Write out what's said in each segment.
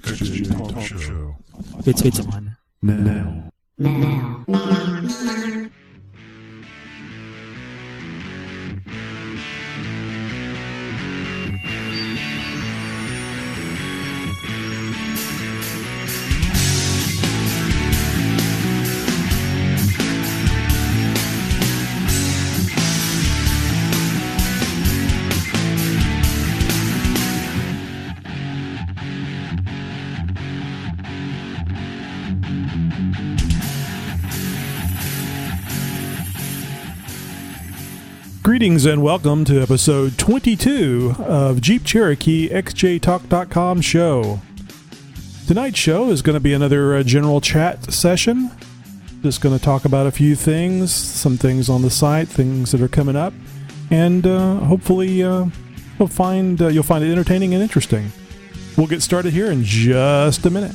XJ Talk Show. It's it's on. Now. Greetings and welcome to episode 22 of Jeep Cherokee XJTalk.com show. Tonight's show is going to be another uh, general chat session. Just going to talk about a few things, some things on the site, things that are coming up, and uh, hopefully uh, you'll find uh, you'll find it entertaining and interesting. We'll get started here in just a minute.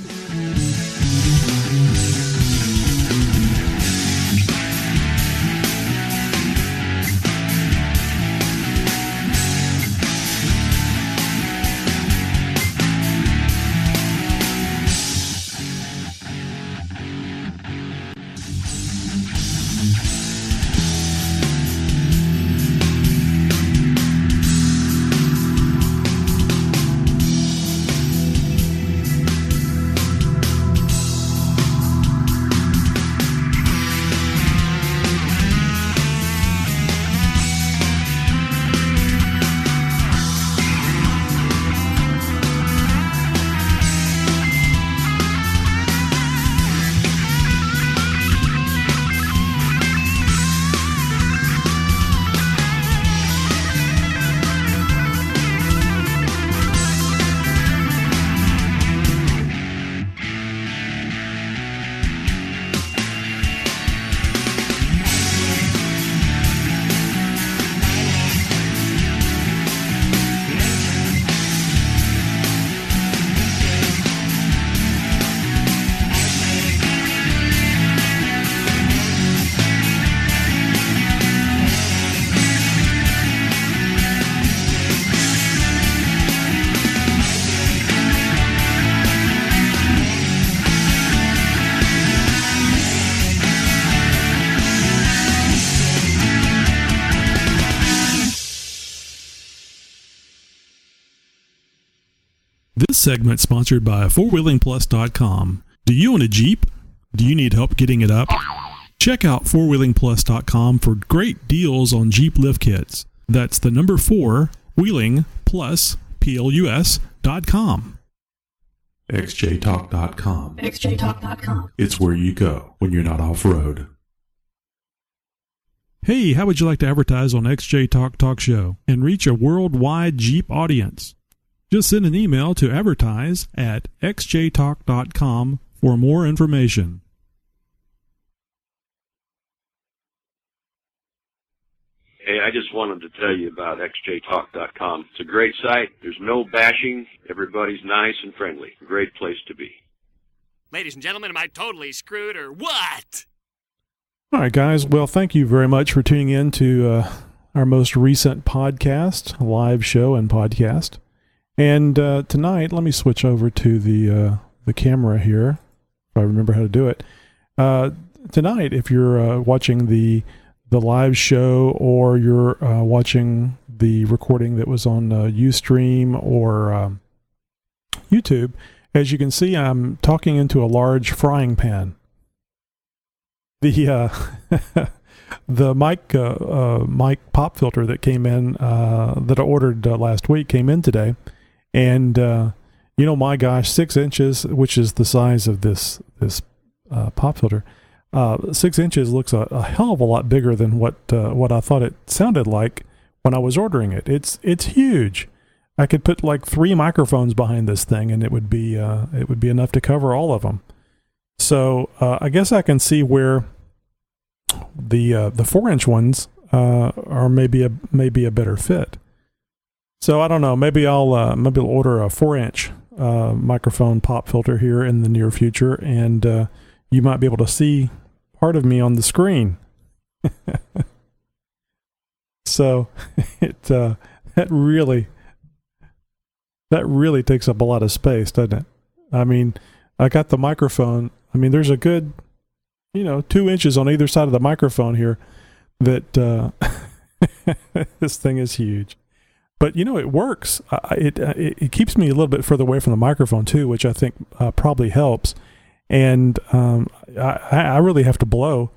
Segment sponsored by 4wheelingplus.com. Do you own a Jeep? Do you need help getting it up? Check out 4wheelingplus.com for great deals on Jeep lift kits. That's the number 4 wheeling plus dot plus.com. XJTalk.com. XJTalk.com. It's where you go when you're not off road. Hey, how would you like to advertise on XJ Talk Talk Show and reach a worldwide Jeep audience? Just send an email to advertise at xjtalk.com for more information. Hey, I just wanted to tell you about xjtalk.com. It's a great site. There's no bashing. Everybody's nice and friendly. Great place to be. Ladies and gentlemen, am I totally screwed or what? All right, guys. Well, thank you very much for tuning in to uh, our most recent podcast, live show and podcast. And uh, tonight, let me switch over to the uh, the camera here, if I remember how to do it. Uh, tonight, if you're uh, watching the the live show or you're uh, watching the recording that was on uh, UStream or um, YouTube, as you can see, I'm talking into a large frying pan. The the mic mic pop filter that came in that I ordered last week came in today, and uh, you know my gosh, six inches, which is the size of this this uh, pop filter, uh, six inches looks a, a hell of a lot bigger than what uh, what I thought it sounded like when I was ordering it. It's it's huge. I could put like three microphones behind this thing, and it would be uh, it would be enough to cover all of them. So uh, I guess I can see where the the four inch ones are maybe a maybe a better fit. So I don't know. Maybe I'll uh, maybe I'll order a four inch uh, microphone pop filter here in the near future, and uh, you might be able to see part of me on the screen. so it uh, that really that really takes up a lot of space, doesn't it? I mean, I got the microphone. I mean, there's a good, you know, two inches on either side of the microphone here. That uh, this thing is huge, but you know, it works. I, it, uh, it it keeps me a little bit further away from the microphone too, which I think uh, probably helps. And um, I, I really have to blow,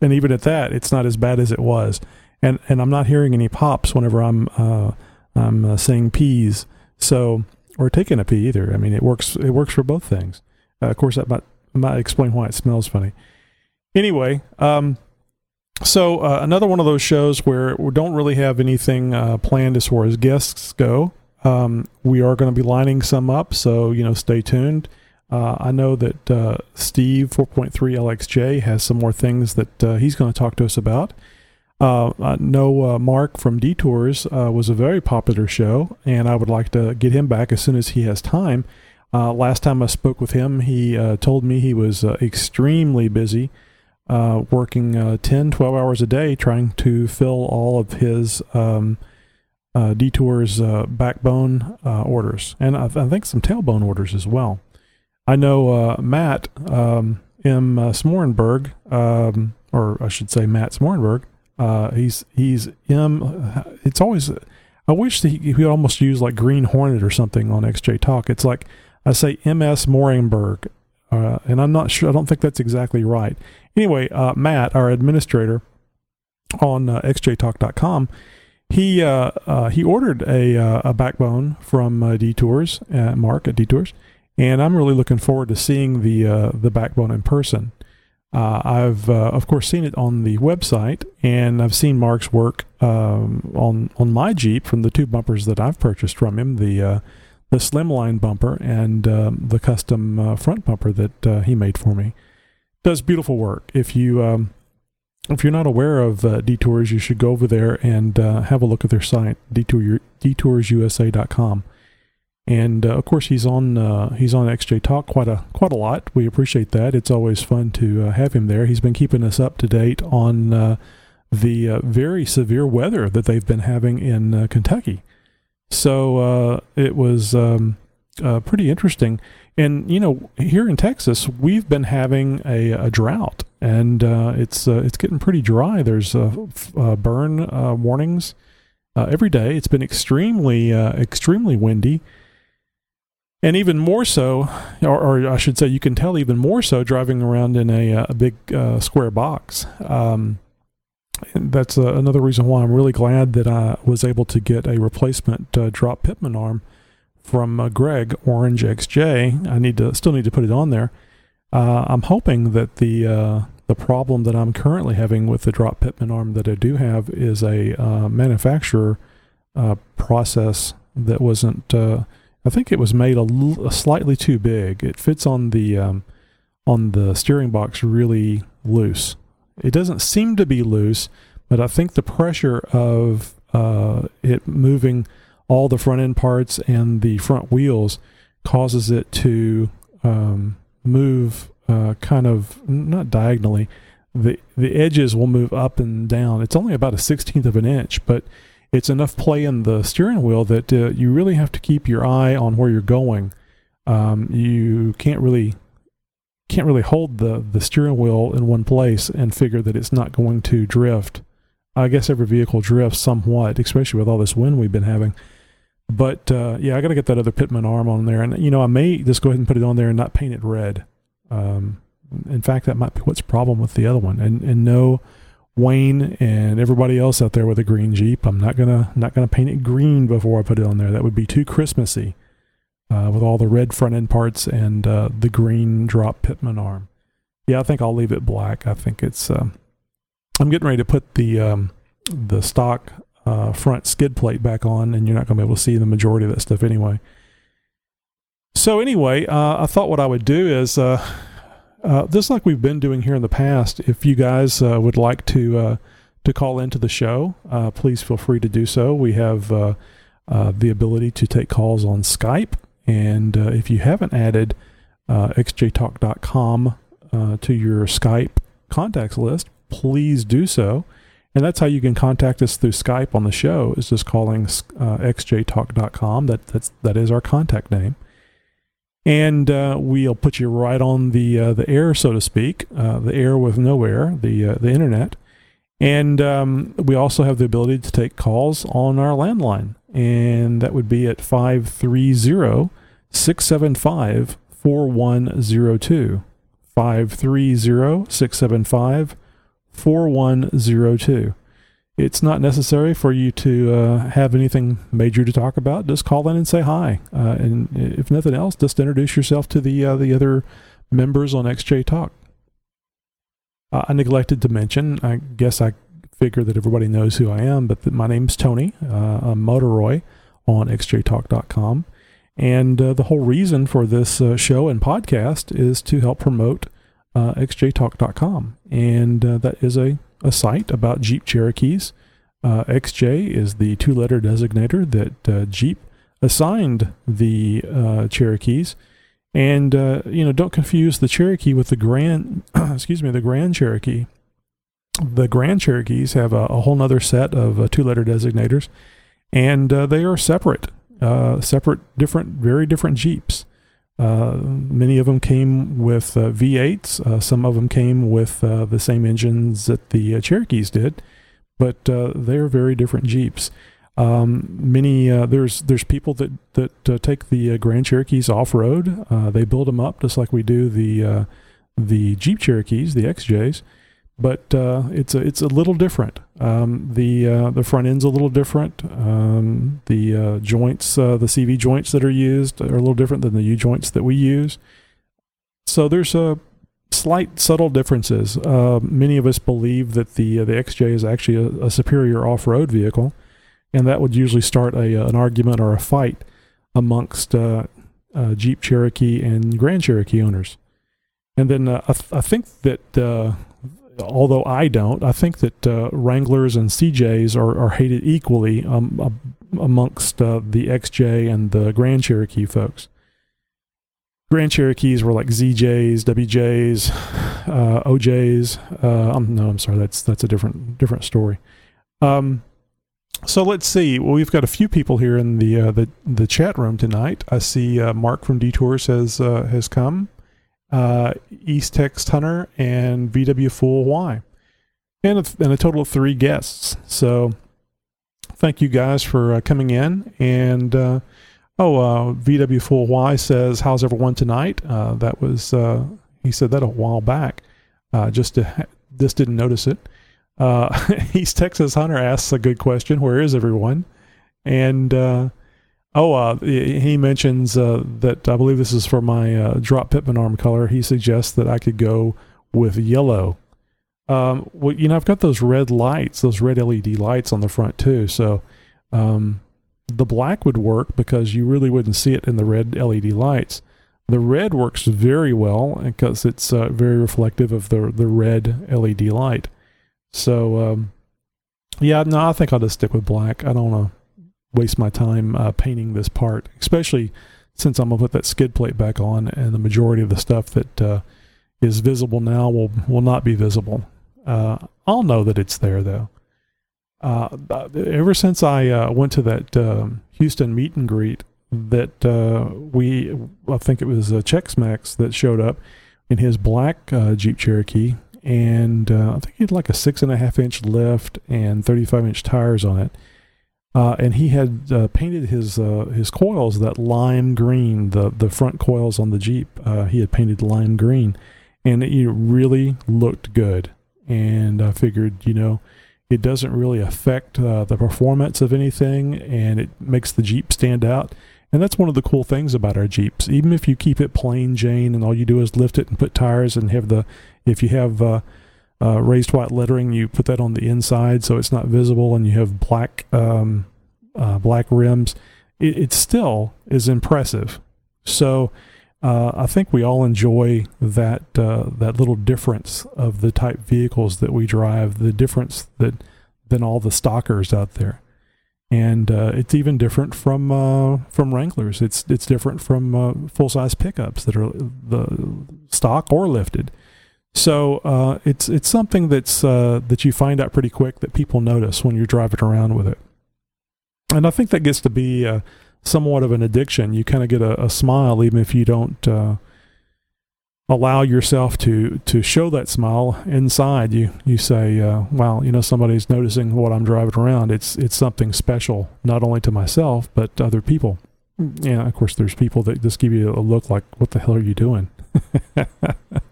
and even at that, it's not as bad as it was. And and I'm not hearing any pops whenever I'm uh, I'm uh, saying peas. So or taking a pee either. I mean, it works. It works for both things. Uh, of course, that might might explain why it smells funny. Anyway, um, so uh, another one of those shows where we don't really have anything uh, planned as far as guests go. Um, we are going to be lining some up, so you know, stay tuned. Uh, I know that uh, Steve 4.3 LXJ has some more things that uh, he's going to talk to us about. Uh, I know Mark from Detours was a very popular show, and I would like to get him back as soon as he has time. Last time I spoke with him, he told me he was extremely busy, working 10, 12 hours a day trying to fill all of his um, Detours backbone orders, and I, I, think some tailbone orders as well. I know Matt um, M. Smorenberg, um, or I should say Matt Smorenberg, uh, he's he's M. It's always. I wish he, he would almost use like Green Hornet or something on XJ Talk. It's like I say MS Moringberg, uh, and I'm not sure. I don't think that's exactly right. Anyway, uh, Matt, our administrator on uh, XJTalk.com, he uh, uh, he ordered a uh, a backbone from uh, Detours, uh, Mark at Detours, and I'm really looking forward to seeing the the backbone in person. I've of course seen it on the website, and I've seen Mark's work um, on on my Jeep from the two bumpers that I've purchased from him the the Slimline bumper and um, the custom front bumper that he made for me. Does beautiful work. If you um, if you're not aware of uh, Detours, you should go over there and have a look at their site detour detoursusa.com. And uh, of course, he's on uh, he's on XJ Talk quite a quite a lot. We appreciate that. It's always fun to uh, have him there. He's been keeping us up to date on uh, the uh, very severe weather that they've been having in uh, Kentucky. So it was um, pretty interesting. And you know, here in Texas, we've been having a, a drought, and it's it's getting pretty dry. There's burn warnings every day. It's been extremely extremely windy and even more so, or, or, I should say, you can tell even more so driving around in a, uh, a big uh, square box. Um, that's uh, another reason why I'm really glad that I was able to get a replacement uh, drop Pitman arm from uh, Greg Orange XJ. I need to still need to put it on there. Uh, I'm hoping that the the problem that I'm currently having with the drop Pitman arm that I do have is a manufacturer process that wasn't I think it was made a, slightly too big. It fits on the um, on the steering box really loose. It doesn't seem to be loose, but I think the pressure of uh, it moving all the front end parts and the front wheels causes it to um, move uh, kind of not diagonally. The the edges will move up and down. It's only about a sixteenth of an inch, but it's enough play in the steering wheel that uh, you really have to keep your eye on where you're going. Um, you can't really can't really hold the the steering wheel in one place and figure that it's not going to drift. I guess every vehicle drifts somewhat, especially with all this wind we've been having. But uh, yeah, I got to get that other Pitman arm on there, and you know I may just go ahead and put it on there and not paint it red. Um, in fact, that might be what's problem with the other one, and and no Wayne and everybody else out there with a green Jeep. I'm not gonna not gonna paint it green before I put it on there. That would be too Christmassy uh, with all the red front end parts and uh, the green drop Pitman arm. Yeah, I think I'll leave it black. I think it's. Uh, I'm getting ready to put the um, the stock uh, front skid plate back on, and you're not gonna be able to see the majority of that stuff anyway. So anyway, uh, I thought what I would do is uh, uh, just like we've been doing here in the past, if you guys uh, would like to uh, to call into the show, uh, please feel free to do so. We have the ability to take calls on Skype, and if you haven't added xjtalk.com to your Skype contacts list, please do so. And that's how you can contact us through Skype on the show. Is just calling xjtalk.com. That that's that is our contact name and uh, we'll put you right on the uh, the air, so to speak, uh, the air with no air, the uh, the internet. And um, we also have the ability to take calls on our landline, and that would be at 530 675 4102. 530 675 4102. It's not necessary for you to uh, have anything major to talk about. Just call in and say hi. Uh, and if nothing else, just introduce yourself to the, uh, the other members on XJ Talk. I neglected to mention, I guess I figure that everybody knows who I am, but my name's Tony. Uh, I'm Motoroy on xjtalk.com. And uh, the whole reason for this uh, show and podcast is to help promote uh, xjtalk.com. And uh, that is a, a site about Jeep Cherokees. Uh, XJ is the two letter designator that uh, Jeep assigned the Cherokees. And, you know, don't confuse the Cherokee with the Grand, excuse me, the Grand Cherokee. The Grand Cherokees have a, a whole other set of two letter designators, and they are separate uh, separate, different, very different Jeeps. Uh, many of them came with uh, V8s. Uh, some of them came with uh, the same engines that the Cherokees did, but they're very different Jeeps. Um, many there's there's people that that take the Grand Cherokees off road. they build them up just like we do the the Jeep Cherokees, the XJs but uh, it's a it's a little different. Um, the uh, the front end's a little different. Um, the uh, joints, uh, the CV joints that are used, are a little different than the U joints that we use. So there's a slight subtle differences. Uh, many of us believe that the uh, the XJ is actually a, a superior off road vehicle, and that would usually start a an argument or a fight amongst Jeep Cherokee and Grand Cherokee owners. And then I, th- I think that although I don't, I think that uh, Wranglers and CJs are, are hated equally um, amongst uh, the XJ and the Grand Cherokee folks. Grand Cherokees were like ZJs, WJs, uh, OJs. Uh, um, no, I'm sorry, that's that's a different different story. Um, so let's see. Well, we've got a few people here in the uh, the the chat room tonight. I see uh, Mark from Detours has has come uh, East Texas Hunter, and VW Fool Y, and a, and a total of three guests. So thank you guys for uh, coming in. And uh, oh, uh, VW Fool Y says, "How's everyone tonight?" Uh, that was uh, he said that a while back. Uh, just to ha- didn't notice it. East Texas Hunter asks a good question. Where is everyone? And Oh, uh, he mentions uh, that I believe this is for my uh, drop Pitman arm color. He suggests that I could go with yellow. Um, well, you know, I've got those red lights, those red LED lights on the front too. So um, the black would work because you really wouldn't see it in the red LED lights. The red works very well because it's uh, very reflective of the the red LED light. So um, yeah, no, I think I'll just stick with black. I don't know waste my time uh, painting this part, especially since I'm gonna put that skid plate back on, and the majority of the stuff that uh, is visible now will will not be visible. Uh, I'll know that it's there though. Uh, ever since I uh, went to that um, Houston meet and greet, that uh, we I think it was uh, Chex Max that showed up in his black Jeep Cherokee, and I think he had like a six and a half inch lift and 35 inch tires on it uh, and he had uh, painted his uh, his coils that lime green. The the front coils on the Jeep uh, he had painted lime green, and it really looked good. And I figured, you know, it doesn't really affect uh, the performance of anything, and it makes the Jeep stand out. And that's one of the cool things about our Jeeps. Even if you keep it plain Jane, and all you do is lift it and put tires, and have the if you have uh, raised white lettering. You put that on the inside so it's not visible, and you have black um, uh, black rims. It, it, still is impressive. So uh, I think we all enjoy that uh, that little difference of the type vehicles that we drive. The difference that than all the stockers out there. And uh, it's even different from uh, from Wranglers. It's it's different from full size pickups that are the stock or lifted. So uh, it's it's something that's uh, that you find out pretty quick that people notice when you're driving around with it, and I think that gets to be uh, somewhat of an addiction. You kind of get a, a smile even if you don't uh, allow yourself to to show that smile inside. You you say, uh, "Wow, you know somebody's noticing what I'm driving around. It's it's something special, not only to myself but to other people." Yeah, of course, there's people that just give you a look like, "What the hell are you doing?"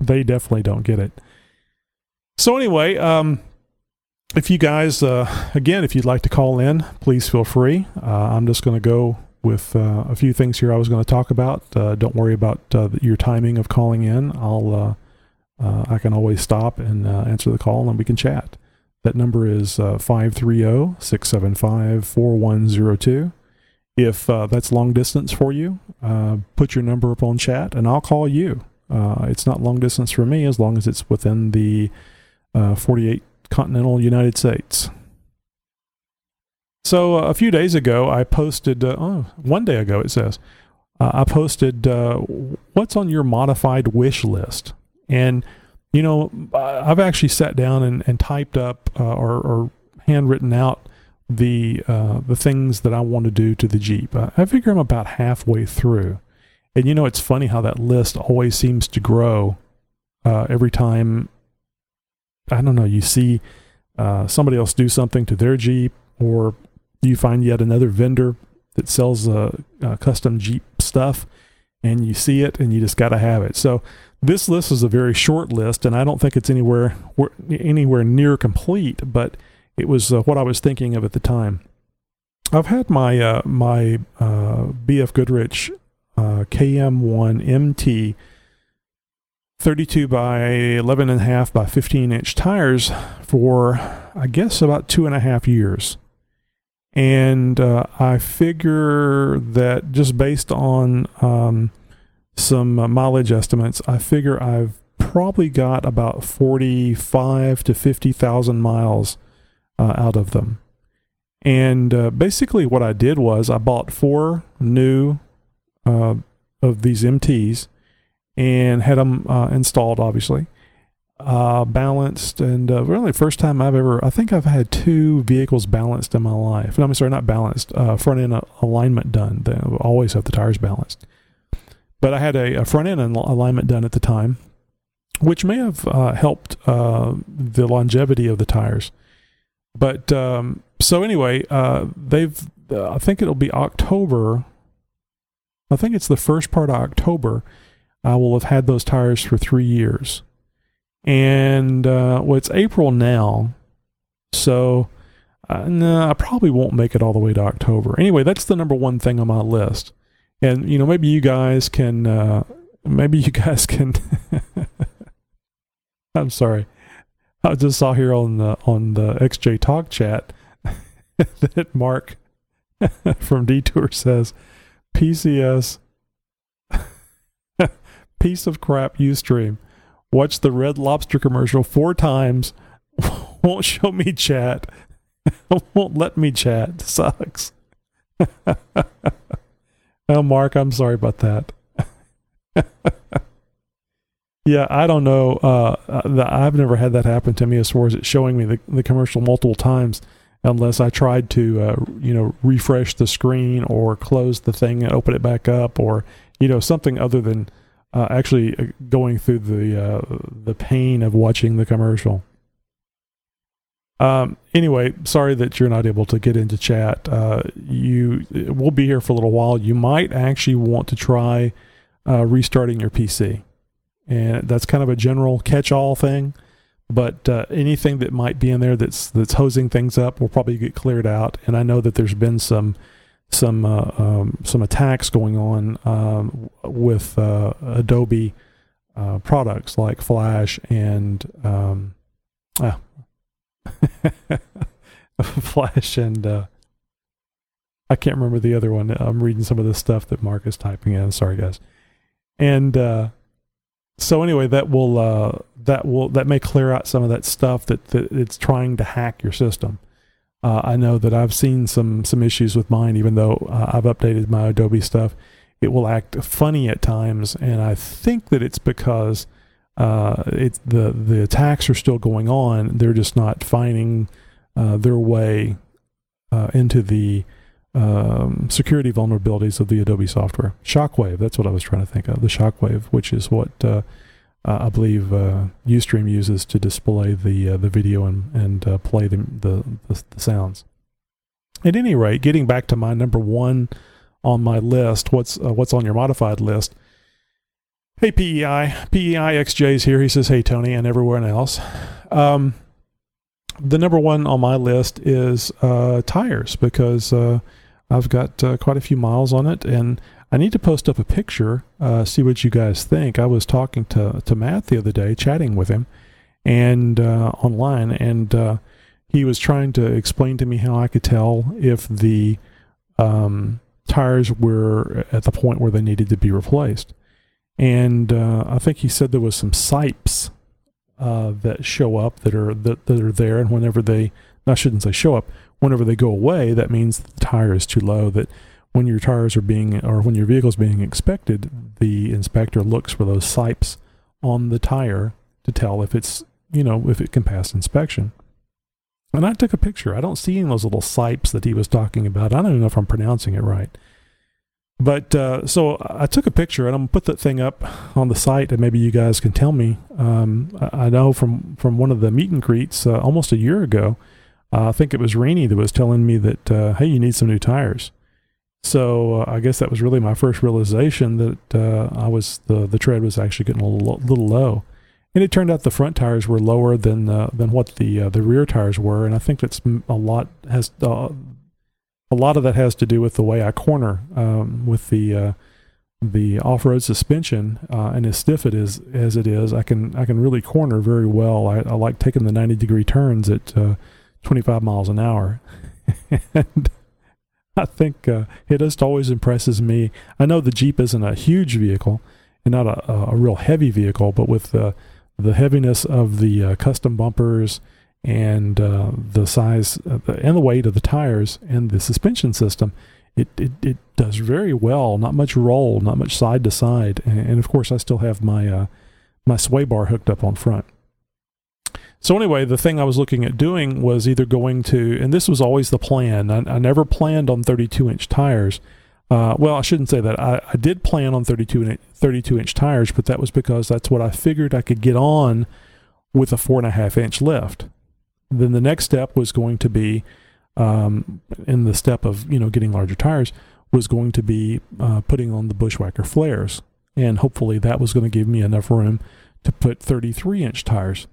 they definitely don't get it. So anyway, um, if you guys, uh, again, if you'd like to call in, please feel free. Uh, I'm just going to go with uh, a few things here I was going to talk about. Uh, don't worry about uh, your timing of calling in. I'll, uh, I can always stop and answer the call and we can chat. That number is 530 675 4102. If that's long distance for you, put your number up on chat and I'll call you. It's not long distance for me as long as it's within the 48 continental United States. So uh, a few days ago, I posted, uh, oh, one day ago it says, uh, I posted, uh, what's on your modified wish list? And, you know, I've actually sat down and, and typed up uh, or, or, handwritten out the uh, the things that I want to do to the Jeep. I figure I'm about halfway through. And, you know, it's funny how that list always seems to grow every time I don't know, you see uh, somebody else do something to their Jeep, or you find yet another vendor that sells uh, uh, custom Jeep stuff, and you see it, and you just got to have it. So this list is a very short list, and I don't think it's anywhere anywhere near complete, but it was uh, what I was thinking of at the time. I've had my uh, my uh, BF Goodrich KM1 MT 32 by 11 and a half by 15 inch tires for, I guess, about two and a half years. And uh, I figure that just based on um, some uh, mileage estimates, I figure I've probably got about 45 to 50,000 miles uh, out of them. And uh, basically, what I did was I bought four new uh, of these MTs and had them uh, installed, obviously, uh, balanced, and uh, really first time I've ever. I think I've had two vehicles balanced in my life. No, I'm sorry, not balanced. Uh, front end alignment done. They always have the tires balanced, but I had a, a front end alignment done at the time, which may have uh, helped the longevity of the tires. But um, so anyway, they've. I think it'll be October. I think it's the first part of October I will have had those tires for three years. And uh, well, it's April now, so uh, no, I probably won't make it all the way to October. Anyway, that's the number one thing on my list. And you know, maybe you guys can, uh, maybe you guys can. I'm sorry, I just saw here on the on the XJ Talk chat that Mark from Detour says PCS piece of crap Ustream. Watch the Red Lobster commercial four times. Won't show me chat. Won't let me chat. Sucks. oh, Mark, I'm sorry about that. yeah, I don't know. Uh, uh I've never had that happen to me as far as it showing me the, the commercial multiple times unless I tried to, uh, you know, refresh the screen or close the thing and open it back up or, you know, something other than uh, actually uh, going through the uh, the pain of watching the commercial. Um, anyway, sorry that you're not able to get into chat. Uh, you we'll be here for a little while. You might actually want to try uh, restarting your PC, and that's kind of a general catch-all thing. But uh, anything that might be in there that's that's hosing things up will probably get cleared out. And I know that there's been some some uh, um, some attacks going on um, with uh, Adobe uh, products like Flash and um, ah, Flash and uh, I can't remember the other one. I'm reading some of the stuff that Mark is typing in. Sorry, guys. And uh, so anyway, that will uh, that will that may clear out some of that stuff that, that it's trying to hack your system. Uh, I know that I've seen some some issues with mine, even though uh, I've updated my Adobe stuff. It will act funny at times, and I think that it's because uh, it's the the attacks are still going on. They're just not finding uh, their way uh, into the um, security vulnerabilities of the Adobe software. Shockwave, that's what I was trying to think of. The Shockwave, which is what uh, I believe uh, UStream uses to display the uh, the video and and uh, play the, the the sounds. At any rate, getting back to my number one on my list, what's uh, what's on your modified list? Hey PEI, PEI XJ is here. He says, "Hey Tony," and everyone else. Um, the number one on my list is uh, tires because I've got uh, quite a few miles on it, and I need to post up a picture, uh, see what you guys think. I was talking to to Matt the other day, chatting with him, and uh, online, and uh, he was trying to explain to me how I could tell if the um, tires were at the point where they needed to be replaced. And uh, I think he said there was some sipes uh, that show up that are that, that are there, and whenever they, I shouldn't say show up, whenever they go away, that means the tire is too low. That when your tires are being or when your vehicle is being inspected, the inspector looks for those sipes on the tire to tell if it's you know if it can pass inspection. And I took a picture. I don't see any of those little sipes that he was talking about. I don't even know if I'm pronouncing it right. But uh, so I took a picture and I'm gonna put that thing up on the site, and maybe you guys can tell me. Um, I know from from one of the meet and greets uh, almost a year ago, uh, I think it was Rainey that was telling me that uh, hey, you need some new tires. So uh, I guess that was really my first realization that uh, I was the the tread was actually getting a little, little low, and it turned out the front tires were lower than uh, than what the the rear tires were, and I think that's a lot has a lot of that has to do with the way I corner um, with the the off road suspension, uh, and as stiff it is as it is, I can I can really corner very well. I, I like taking the ninety degree turns at uh, twenty five miles an hour, and I think uh, it just always impresses me. I know the Jeep isn't a huge vehicle and not a, a real heavy vehicle, but with the the heaviness of the uh, custom bumpers and uh, the size the, and the weight of the tires and the suspension system, it, it, it does very well. Not much roll, not much side to side, and, and of course I still have my uh, my sway bar hooked up on front. So anyway, the thing I was looking at doing was either going to, and this was always the plan. I, I never planned on 32 inch tires. Uh, well, I shouldn't say that. I, I did plan on 32 in- 32 inch tires, but that was because that's what I figured I could get on with a four and a half inch lift. Then the next step was going to be, um, in the step of you know getting larger tires, was going to be uh, putting on the Bushwacker flares, and hopefully that was going to give me enough room to put 33 inch tires.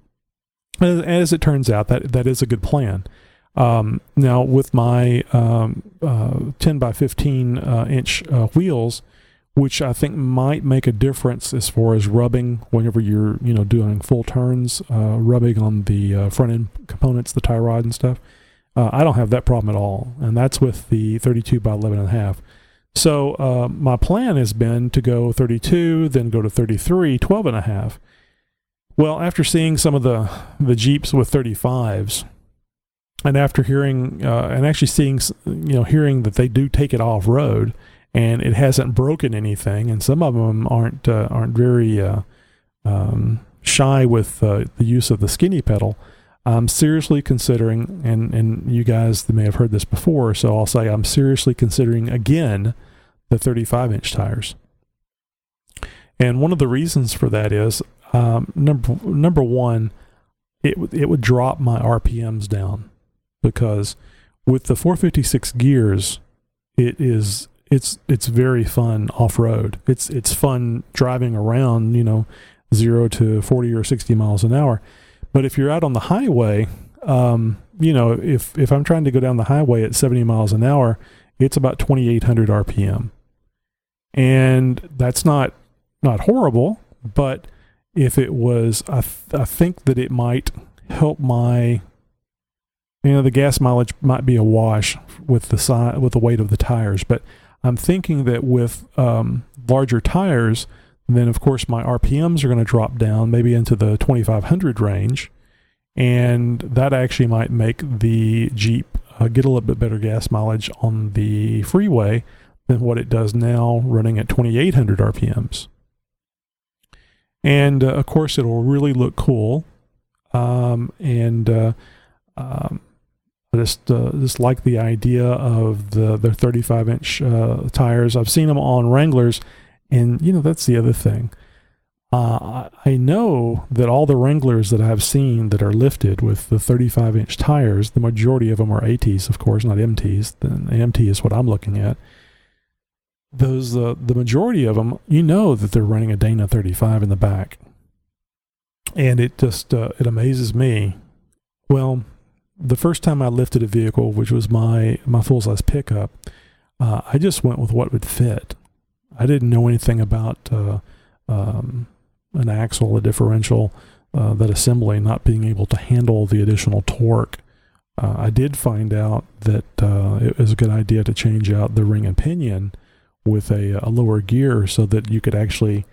As, as it turns out, that that is a good plan. Um, now with my um, uh, 10 by 15 uh, inch uh, wheels, which I think might make a difference as far as rubbing whenever you're you know doing full turns, uh, rubbing on the uh, front end components, the tie rod and stuff. Uh, I don't have that problem at all, and that's with the 32 by 11 and a half. So my plan has been to go 32, then go to 33, 12 and a half. Well, after seeing some of the the Jeeps with 35s, and after hearing uh, and actually seeing you know hearing that they do take it off road and it hasn't broken anything and some of them aren't uh, aren't very uh, um, shy with uh, the use of the skinny pedal i'm seriously considering and and you guys may have heard this before so i'll say i'm seriously considering again the 35 inch tires. And one of the reasons for that is um, number number one it it would drop my rpms down because with the 456 gears it is it's it's very fun off road it's it's fun driving around you know 0 to 40 or 60 miles an hour. But if you're out on the highway um, you know if if i'm trying to go down the highway at 70 miles an hour it's about 2800 rpm and that's not not horrible but if it was i, th- I think that it might help my you know the gas mileage might be a wash with the size with the weight of the tires but i'm thinking that with um, larger tires then of course my rpms are going to drop down maybe into the 2500 range and that actually might make the jeep uh, get a little bit better gas mileage on the freeway than what it does now running at 2800 rpms and uh, of course it'll really look cool um, and uh, um, just uh, just like the idea of the their 35 inch uh, tires. I've seen them on Wranglers, and you know that's the other thing. Uh, I know that all the Wranglers that I've seen that are lifted with the 35 inch tires, the majority of them are ATs, of course, not MTs. The MT is what I'm looking at. Those uh, the majority of them, you know that they're running a Dana 35 in the back, and it just uh, it amazes me. Well, the first time I lifted a vehicle, which was my my full size pickup, uh, I just went with what would fit. I didn't know anything about uh, um, an axle, a differential, uh, that assembly not being able to handle the additional torque. Uh, I did find out that it was a good idea to change out the ring and pinion with a, a lower gear so that you could actually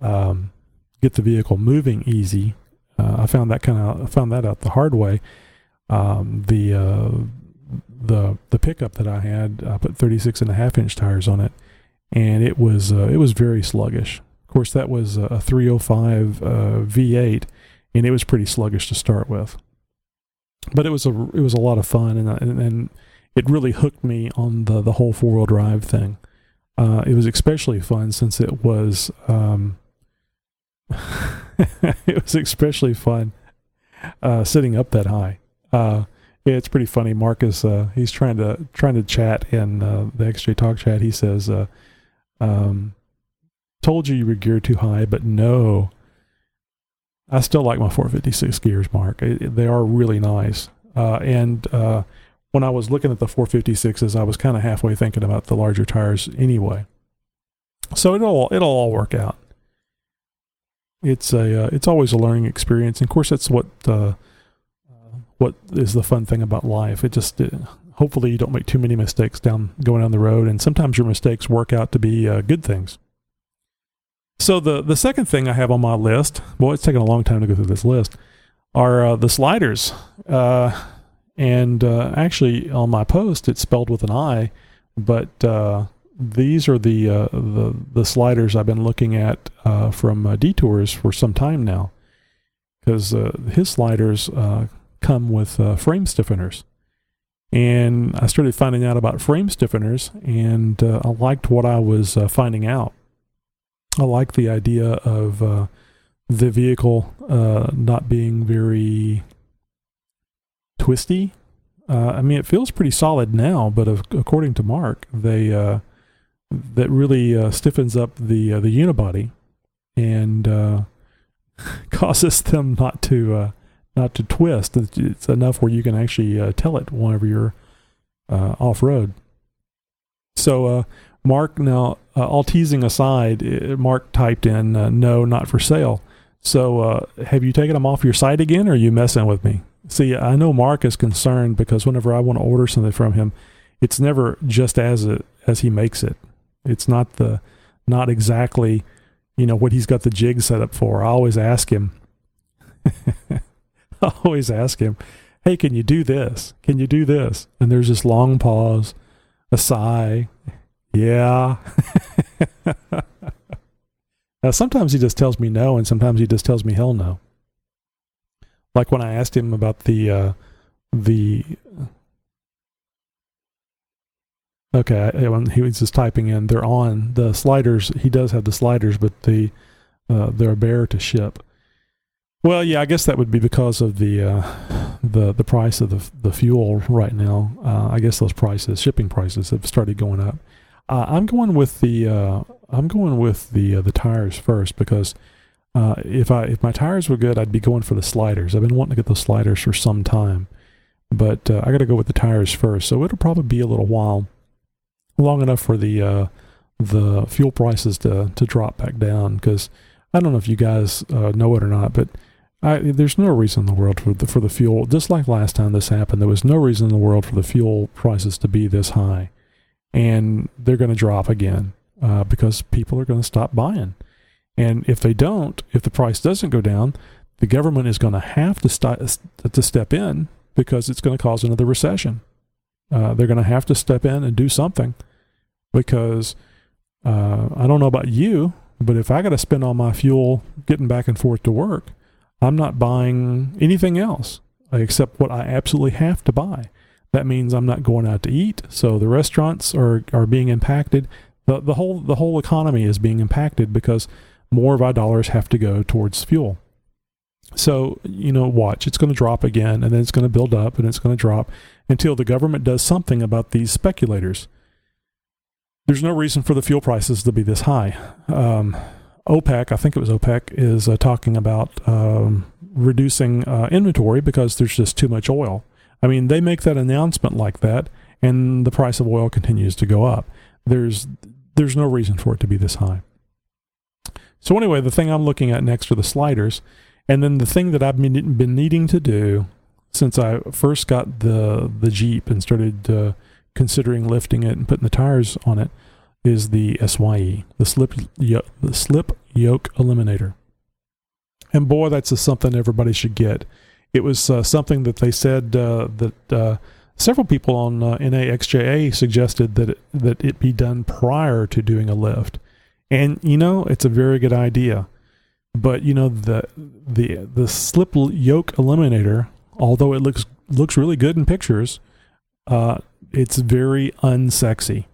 um, get the vehicle moving easy. Uh, I found that kind of found that out the hard way. Um, the uh, the the pickup that I had, I put 36 and a half inch tires on it, and it was uh, it was very sluggish. Of course, that was a 305 uh, V8, and it was pretty sluggish to start with. But it was a it was a lot of fun, and and, and it really hooked me on the the whole four wheel drive thing. Uh, it was especially fun since it was um, it was especially fun uh, sitting up that high. Uh, yeah, it's pretty funny. Marcus, uh, he's trying to trying to chat in uh, the XJ Talk chat. He says, uh, um, "Told you you were geared too high, but no, I still like my 456 gears, Mark. They are really nice. Uh, and uh, when I was looking at the 456s, I was kind of halfway thinking about the larger tires anyway. So it'll it'll all work out. It's a uh, it's always a learning experience. And of course, that's what uh, what is the fun thing about life. It just uh, hopefully you don't make too many mistakes down going down the road, and sometimes your mistakes work out to be uh, good things. So the the second thing I have on my list, well, it's taken a long time to go through this list, are uh, the sliders. And uh, actually, on my post, it's spelled with an I, but uh, these are the uh, the the sliders I've been looking at uh, from uh, Detours for some time now, because uh, his sliders come with frame stiffeners, and I started finding out about frame stiffeners, and I liked what I was finding out. I like the idea of the vehicle not being very twisty. Uh, I mean, it feels pretty solid now, but of, according to Mark, they uh, that really uh, stiffens up the uh, the unibody and uh, causes them not to uh, not to twist. It's- enough where you can actually tell it whenever you're off road. So, Mark, now all teasing aside, Mark typed in "no, not for sale." So, have you taken them off your site again, or are you messing with me? See, I know Mark is concerned because whenever I want to order something from him, it's never just as it as he makes it. It's not the not exactly, you know, what he's got the jig set up for. I always ask him. I always ask him, "Hey, can you do this? Can you do this?" And there's this long pause, a sigh. Yeah. now, sometimes he just tells me no, and sometimes he just tells me hell no like when I asked him about the uh, the okay when he was just typing in they're on the sliders he does have the sliders but the uh, they're bare to ship. Well yeah I guess that would be because of the uh, the the price of the the fuel right now. Uh, I guess those prices shipping prices have started going up. Uh, I'm going with the uh, I'm going with the uh, the tires first because uh, if I if my tires were good, I'd be going for the sliders. I've been wanting to get those sliders for some time, but uh, I got to go with the tires first. So it'll probably be a little while, long enough for the uh, the fuel prices to to drop back down. Because I don't know if you guys uh, know it or not, but I, there's no reason in the world for the for the fuel. Just like last time this happened, there was no reason in the world for the fuel prices to be this high, and they're going to drop again uh, because people are going to stop buying. And if they don't, if the price doesn't go down, the government is going to have to st- to step in because it's going to cause another recession. Uh, they're going to have to step in and do something because uh, I don't know about you, but if I got to spend all my fuel getting back and forth to work, I'm not buying anything else except what I absolutely have to buy. That means I'm not going out to eat. So the restaurants are, are being impacted. The, the whole the whole economy is being impacted because more of our dollars have to go towards fuel. So, you know, watch, it's going to drop again and then it's going to build up and it's going to drop until the government does something about these speculators. There's no reason for the fuel prices to be this high. Um, OPEC, I think it was OPEC, is uh, talking about um, reducing uh, inventory because there's just too much oil. I mean, they make that announcement like that, and the price of oil continues to go up. There's there's no reason for it to be this high. So anyway, the thing I'm looking at next are the sliders, and then the thing that I've been, been needing to do since I first got the the Jeep and started uh, considering lifting it and putting the tires on it is the SYE, the slip yo- the slip yoke eliminator. And boy, that's something everybody should get. It was uh, something that they said uh, that uh, several people on uh, NAXJA suggested that it, that it be done prior to doing a lift. And you know, it's a very good idea. But you know, the the the slip yoke eliminator, although it looks looks really good in pictures, uh, it's very unsexy.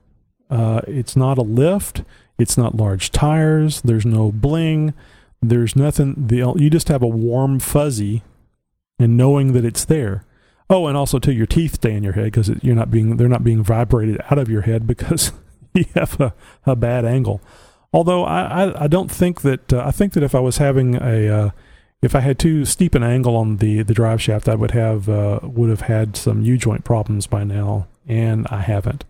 Uh, it's not a lift. It's not large tires. There's no bling. There's nothing. The you just have a warm fuzzy, and knowing that it's there. Oh, and also too, your teeth stay in your head because you're not being they're not being vibrated out of your head because you have a, a bad angle. Although I, I, I don't think that uh, I think that if I was having a uh, if I had too steep an angle on the the drive shaft, I would have uh, would have had some U joint problems by now, and I haven't.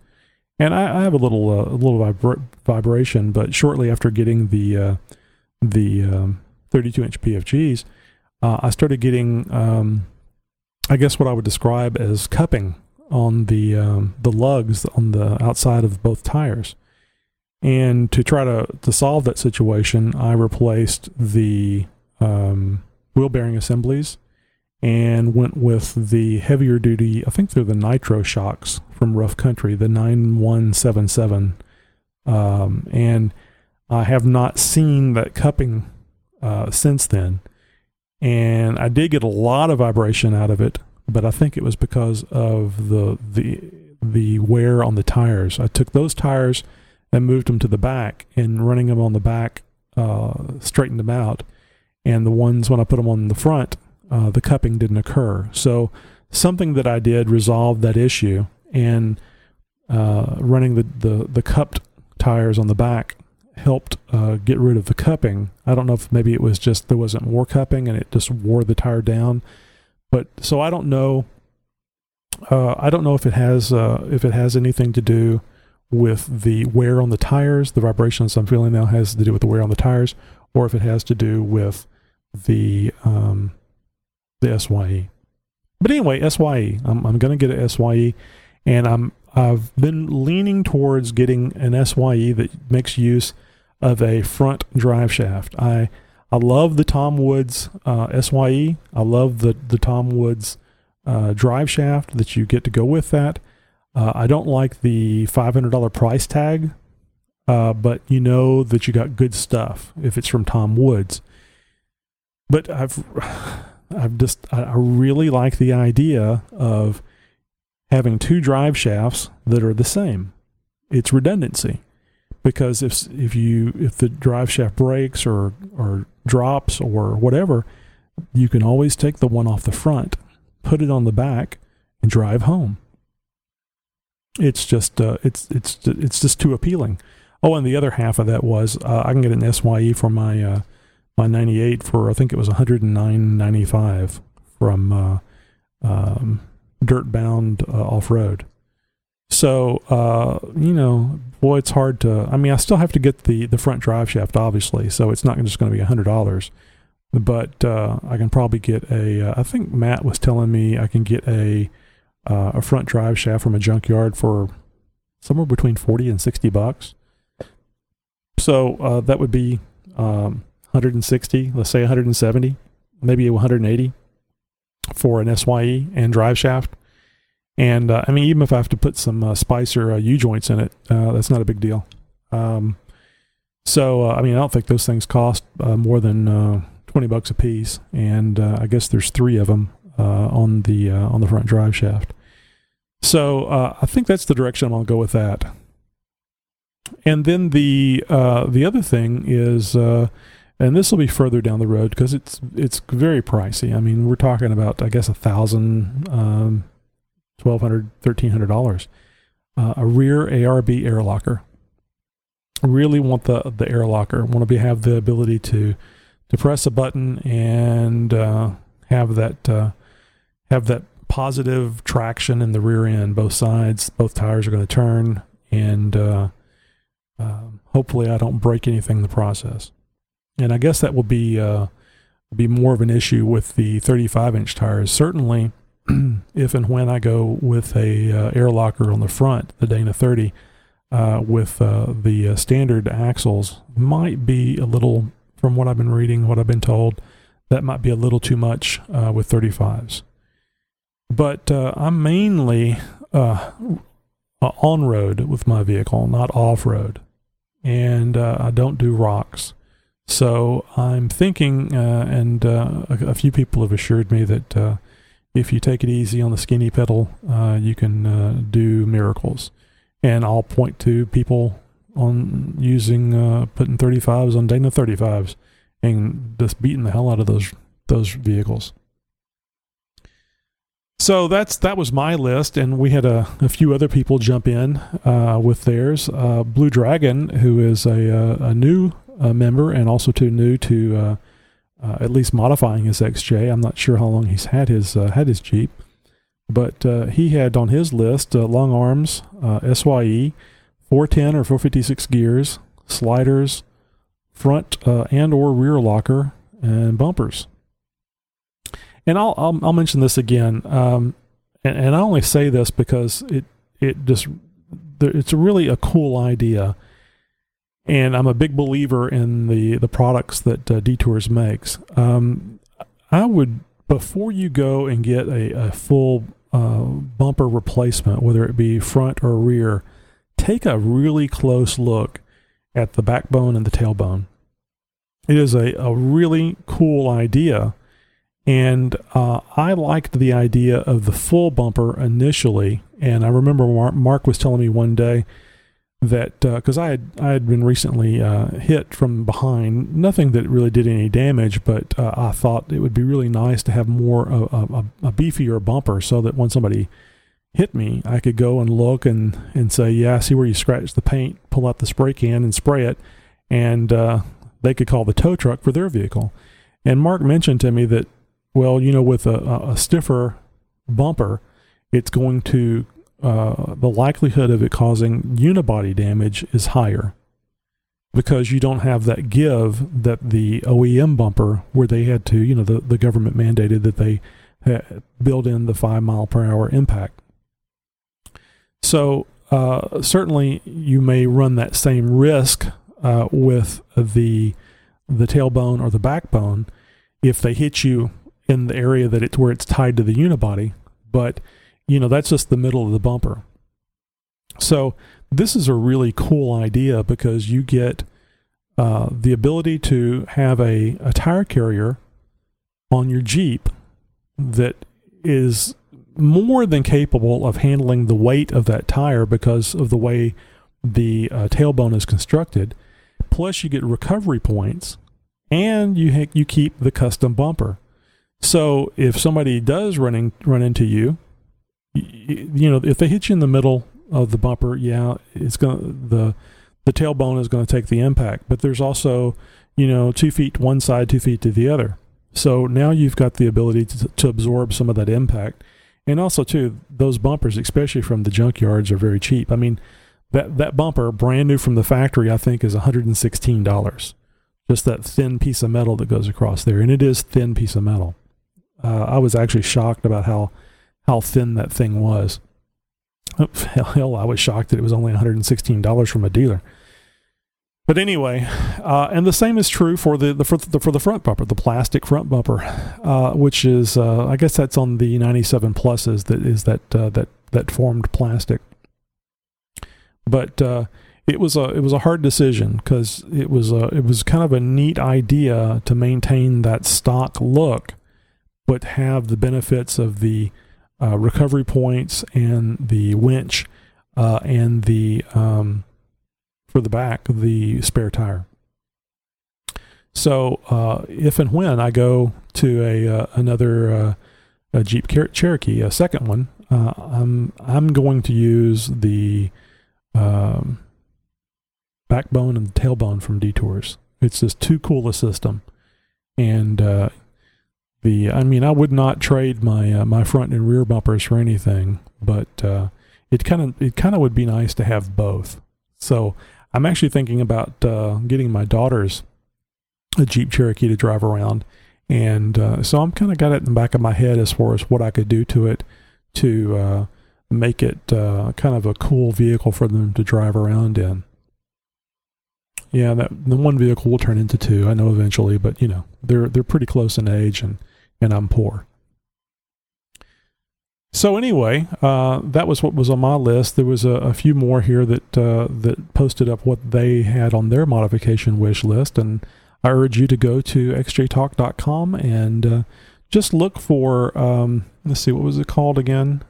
And I, I have a little uh, a little vibra- vibration, but shortly after getting the uh, the um, 32 inch BFGs, uh, I started getting um, I guess what I would describe as cupping on the um, the lugs on the outside of both tires. And to try to, to solve that situation, I replaced the um, wheel bearing assemblies and went with the heavier duty, I think they're the Nitro shocks from Rough Country, the 9177. Um, and I have not seen that cupping uh, since then. And I did get a lot of vibration out of it, but I think it was because of the the the wear on the tires. I took those tires and moved them to the back and running them on the back uh, straightened them out. And the ones when I put them on the front, uh, the cupping didn't occur. So something that I did resolved that issue. And uh, running the, the, the cupped tires on the back helped uh, get rid of the cupping. I don't know if maybe it was just there wasn't more cupping and it just wore the tire down. But so I don't know. Uh, I don't know if it has uh, if it has anything to do with the wear on the tires. The vibrations I'm feeling now has to do with the wear on the tires, or if it has to do with the um, the SYE. But anyway, SYE. I'm, I'm going to get a SYE, and I'm I've been leaning towards getting an SYE that makes use of a front drive shaft. I I love the Tom Woods uh, SYE. I love the the Tom Woods uh, drive shaft that you get to go with that. Uh, I don't like the $500 price tag, uh, but you know that you got good stuff if it's from Tom Woods. But I've, I've just, I really like the idea of having two drive shafts that are the same. It's redundancy because if if you if the drive shaft breaks or or drops or whatever, you can always take the one off the front, put it on the back, and drive home it's just uh, it's it's it's just too appealing. Oh, and the other half of that was uh, I can get an SYE for my uh, my 98 for I think it was 109.95 from uh, um, Dirt Bound uh, Off Road. So uh, you know, boy, it's hard to. I mean, I still have to get the the front drive shaft, obviously, so it's not just going to be hundred dollars. But I can probably get a. I think Matt was telling me I can get a uh, a front drive shaft from a junkyard for somewhere between 40 and 60 bucks. So uh, that would be um, 160, let's say 170, maybe 180 for an SYE and drive shaft. And uh, I mean, even if I have to put some uh, Spicer uh, U joints in it, uh, that's not a big deal. Um, so I mean, I don't think those things cost more than 20 bucks a piece, and I guess there's three of them uh, on the uh, on the front drive shaft. So uh, I think that's the direction I'm going to go with that. And then the uh, the other thing is, uh, and this will be further down the road because it's it's very pricey. I mean, we're talking about I guess a thousand, um, twelve hundred, thirteen hundred dollars. Uh, a rear ARB air locker. Really want the the air locker. Want to be have the ability to to press a button and uh, have that uh, have that positive traction in the rear end, both sides, both tires are going to turn, and uh, uh, hopefully I don't break anything in the process. And I guess that will be uh, be more of an issue with the 35 inch tires. Certainly, if and when I go with a uh, air locker on the front, the Dana 30, uh, with uh, the uh, standard axles, might be a little, from what I've been reading, what I've been told, that might be a little too much with 35s. But uh, I'm mainly uh, on road with my vehicle, not off road. And uh, I don't do rocks. So I'm thinking, uh, and uh, a, a few people have assured me that uh, if you take it easy on the skinny pedal, you can do miracles. And I'll point to people on using putting 35s on Dana 35s and just beating the hell out of those those vehicles. So that's that was my list, and we had a, a few other people jump in uh, with theirs. Uh, Blue Dragon, who is a uh, a new uh, member and also too new to uh, at least modifying his XJ. I'm not sure how long he's had his had his Jeep, but he had on his list long arms, SYE, 410 or 456 gears, sliders, front and or rear locker, and bumpers and I'll I'll, I'll mention this again, um, and, and I only say this because it it just it's really a cool idea, and I'm a big believer in the the products that uh, Detours makes. Um, I would before you go and get a, a full uh, bumper replacement, whether it be front or rear, take a really close look at the backbone and the tailbone. It is a, a really cool idea and uh, I liked the idea of the full bumper initially. And I remember Mark, Mark was telling me one day that because uh, I had I had been recently uh, hit from behind, nothing that really did any damage, but uh, I thought it would be really nice to have more a, a, a beefier bumper so that when somebody hit me, I could go and look and and say, yeah, see where you scratched the paint, pull out the spray can and spray it, and uh, they could call the tow truck for their vehicle. And Mark mentioned to me that well, you know, with a, a stiffer bumper, it's going to uh, the likelihood of it causing unibody damage is higher because you don't have that give that the OEM bumper, where they had to, you know, the, the government mandated that they build in the five mile per hour impact. So uh, certainly you may run that same risk uh, with the the tailbone or the backbone if they hit you in the area that it's where it's tied to the unibody, but you know that's just the middle of the bumper. So this is a really cool idea because you get uh, the ability to have a, a tire carrier on your Jeep that is more than capable of handling the weight of that tire because of the way the uh, tailbone is constructed. Plus, you get recovery points, and you ha- you keep the custom bumper. So if somebody does running run into you, you, you know, if they hit you in the middle of the bumper, yeah, it's going the the tailbone is going to take the impact. But there's also, you know, two feet to one side, two feet to the other. So now you've got the ability to, to absorb some of that impact. And also, too, those bumpers, especially from the junkyards, are very cheap. I mean, that that bumper, brand new from the factory, I think is $116. Just that thin piece of metal that goes across there, and it is thin piece of metal uh, I was actually shocked about how how thin that thing was. Hell, hell, I was shocked that it was only $116 from a dealer. But anyway, uh, and the same is true for the, the, for the for the front bumper, the plastic front bumper, uh, which is uh, I guess that's on the 97 pluses. That is that uh, that that formed plastic. But uh, it was a it was a hard decision because it was a it was kind of a neat idea to maintain that stock look but have the benefits of the uh, recovery points and the winch uh, and the um, for the back the spare tire. So uh, if and when I go to a uh, another uh, a Jeep Cherokee, a second one, uh, I'm I'm going to use the um, backbone and tailbone from Detours. It's just too cool a system, and the I mean I would not trade my uh, my front and rear bumpers for anything, but uh, it kind of it kind of would be nice to have both. So I'm actually thinking about uh, getting my daughter's a Jeep Cherokee to drive around, and uh, so I'm kind of got it in the back of my head as far as what I could do to it to uh, make it kind of a cool vehicle for them to drive around in. Yeah, that the one vehicle will turn into two. I know eventually, but you know they're they're pretty close in age, and and I'm poor. So anyway, uh, that was what was on my list. There was a, a few more here that uh, that posted up what they had on their modification wish list, and I urge you to go to xjtalk.com and uh, just look for. Um, let's see, what was it called again?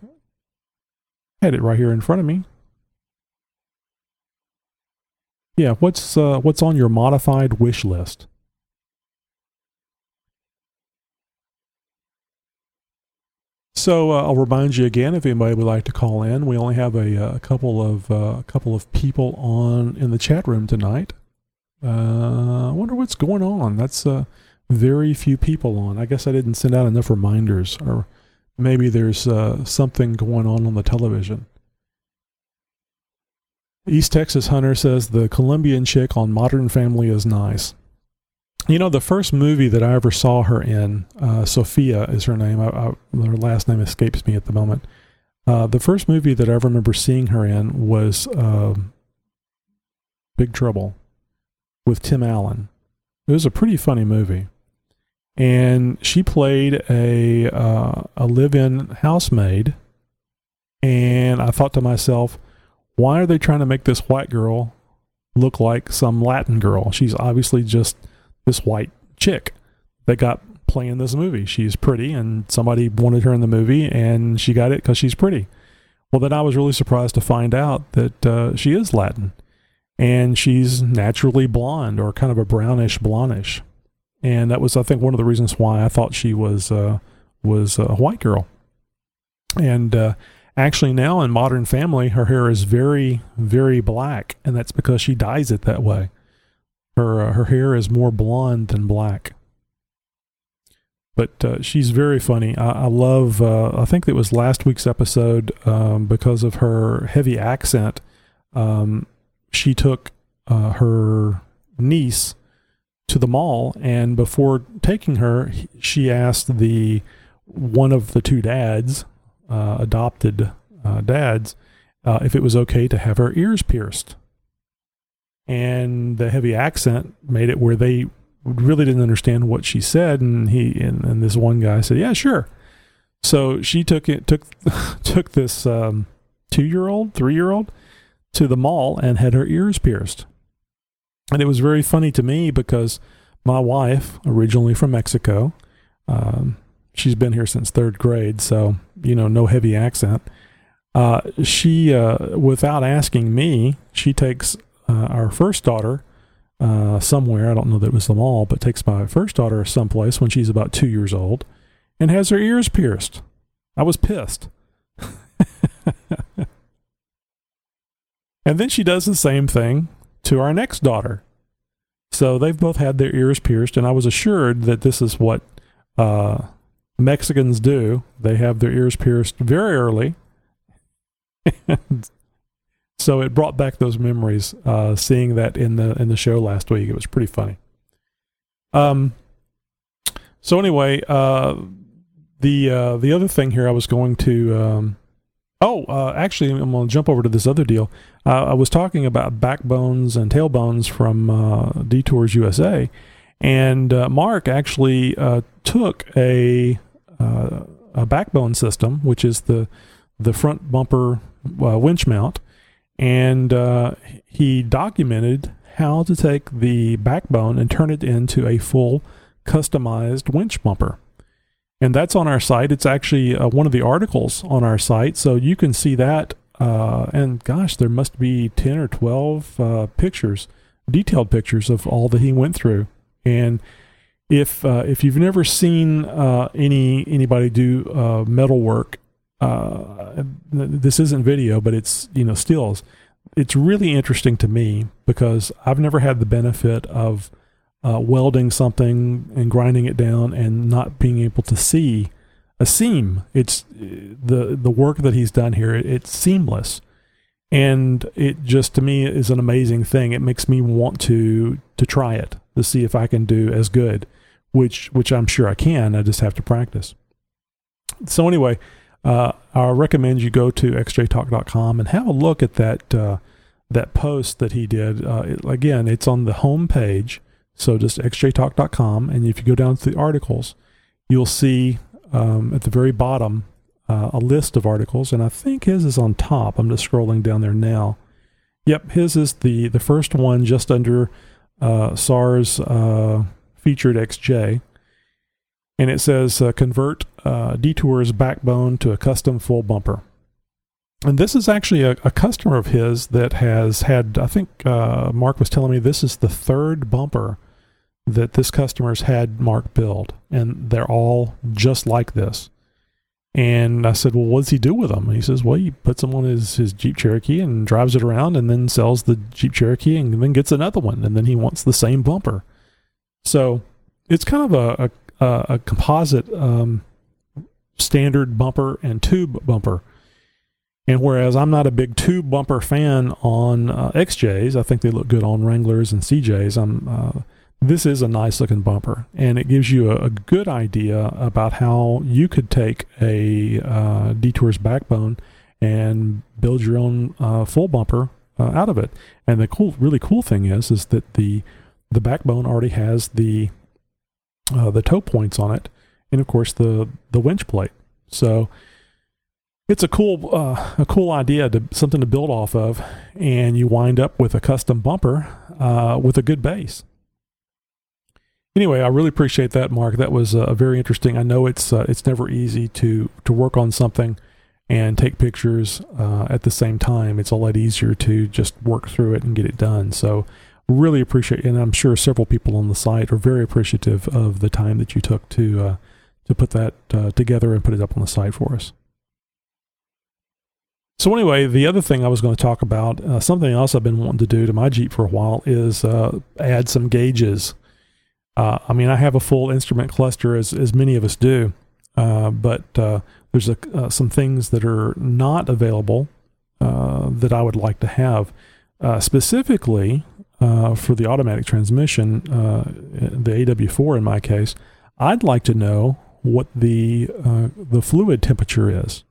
I had it right here in front of me. Yeah, what's uh, what's on your modified wish list? So uh, I'll remind you again if anybody would like to call in. We only have a, a couple of uh, couple of people on in the chat room tonight. Uh, I wonder what's going on. That's uh, very few people on. I guess I didn't send out enough reminders, or maybe there's uh, something going on on the television. East Texas Hunter says the Colombian chick on Modern Family is nice. You know, the first movie that I ever saw her in, uh, Sofia is her name. I, I, her last name escapes me at the moment. Uh, the first movie that I ever remember seeing her in was uh, Big Trouble with Tim Allen. It was a pretty funny movie, and she played a uh, a live-in housemaid. And I thought to myself, why are they trying to make this white girl look like some Latin girl? She's obviously just this white chick that got playing this movie. She's pretty, and somebody wanted her in the movie, and she got it because she's pretty. Well, then I was really surprised to find out that uh, she is Latin, and she's naturally blonde or kind of a brownish blondish, and that was, I think, one of the reasons why I thought she was uh, was a white girl. And uh, actually, now in Modern Family, her hair is very, very black, and that's because she dyes it that way. Her uh, her hair is more blonde than black. But uh, she's very funny. I, I love. Uh, I think it was last week's episode um, because of her heavy accent. Um, she took uh, her niece to the mall, and before taking her, she asked the one of the two dads, uh, adopted dads, if it was okay to have her ears pierced and the heavy accent made it where they really didn't understand what she said. And he and, and this one guy said yeah sure. So she took it took took this um, two year old three year old to the mall and had her ears pierced. And it was very funny to me because my wife originally from mexico um, she's been here since third grade so you know no heavy accent. Uh, she uh, without asking me she takes uh, our first daughter uh, somewhere. I don't know that it was the mall, but takes my first daughter someplace when she's about two years old and has her ears pierced. I was pissed. and then she does the same thing to our next daughter. So they've both had their ears pierced, and I was assured that this is what uh, Mexicans do. They have their ears pierced very early. So it brought back those memories. Uh, seeing that in the in the show last week, it was pretty funny. Um. So anyway, uh, the uh, the other thing here, I was going to. Um, oh, uh, actually, I'm going to jump over to this other deal. Uh, I was talking about backbones and tailbones from uh, Detours USA, and uh, Mark actually took a a backbone system, which is the the front bumper winch mount, and uh, he documented how to take the backbone and turn it into a full customized winch bumper. and that's on our site. It's actually uh, one of the articles on our site, so you can see that. Uh, and gosh, there must be ten or twelve uh, pictures, detailed pictures of all that he went through. And if uh, if you've never seen uh, any anybody do metal work, uh, this isn't video, but it's you know stills. It's really interesting to me because I've never had the benefit of uh, welding something and grinding it down and not being able to see a seam. It's the the work that he's done here. It's seamless, and it just to me is an amazing thing. It makes me want to to try it to see if I can do as good, which which I'm sure I can. I just have to practice. So anyway, uh, I recommend you go to xjtalk.com and have a look at that uh, that post that he did. Uh, it, again, it's on the home page so just xjtalk.com, and if you go down to the articles, you'll see um, at the very bottom uh, a list of articles, and I think his is on top. I'm just scrolling down there now. Yep, his is the the first one, just under uh, SARS uh, featured XJ, and it says uh, convert uh, Detour's backbone to a custom full bumper. And this is actually a, a customer of his that has had. I think uh, Mark was telling me this is the third bumper that this customer's had Mark build, and they're all just like this. And I said, Well, what does he do with them? And he says, Well, he puts them on his, his Jeep Cherokee and drives it around and then sells the Jeep Cherokee and then gets another one. And then he wants the same bumper. So it's kind of a, a, a composite um, standard bumper and tube bumper. And whereas I'm not a big tube bumper fan on uh, XJs, I think they look good on Wranglers and CJs. I'm uh, this is a nice looking bumper and it gives you a, a good idea about how you could take a uh, detour's backbone and build your own uh, full bumper uh, out of it and the cool really cool thing is is that the the backbone already has the uh, the tow points on it and of course the the winch plate so it's a cool uh, a cool idea to something to build off of and you wind up with a custom bumper uh, with a good base anyway, I really appreciate that, Mark. That was uh, very interesting. I know it's uh, it's never easy to to work on something and take pictures uh, at the same time. It's a lot easier to just work through it and get it done. So really appreciate, and I'm sure several people on the site are very appreciative of the time that you took to uh, to put that uh, together and put it up on the site for us. So anyway, the other thing I was going to talk about, uh, something else I've been wanting to do to my Jeep for a while, is add some gauges uh, I mean, I have a full instrument cluster, as as many of us do, uh, but uh, there's a, uh, some things that are not available uh, that I would like to have, uh, specifically for the automatic transmission, the AW4 in my case. I'd like to know what the the fluid temperature is.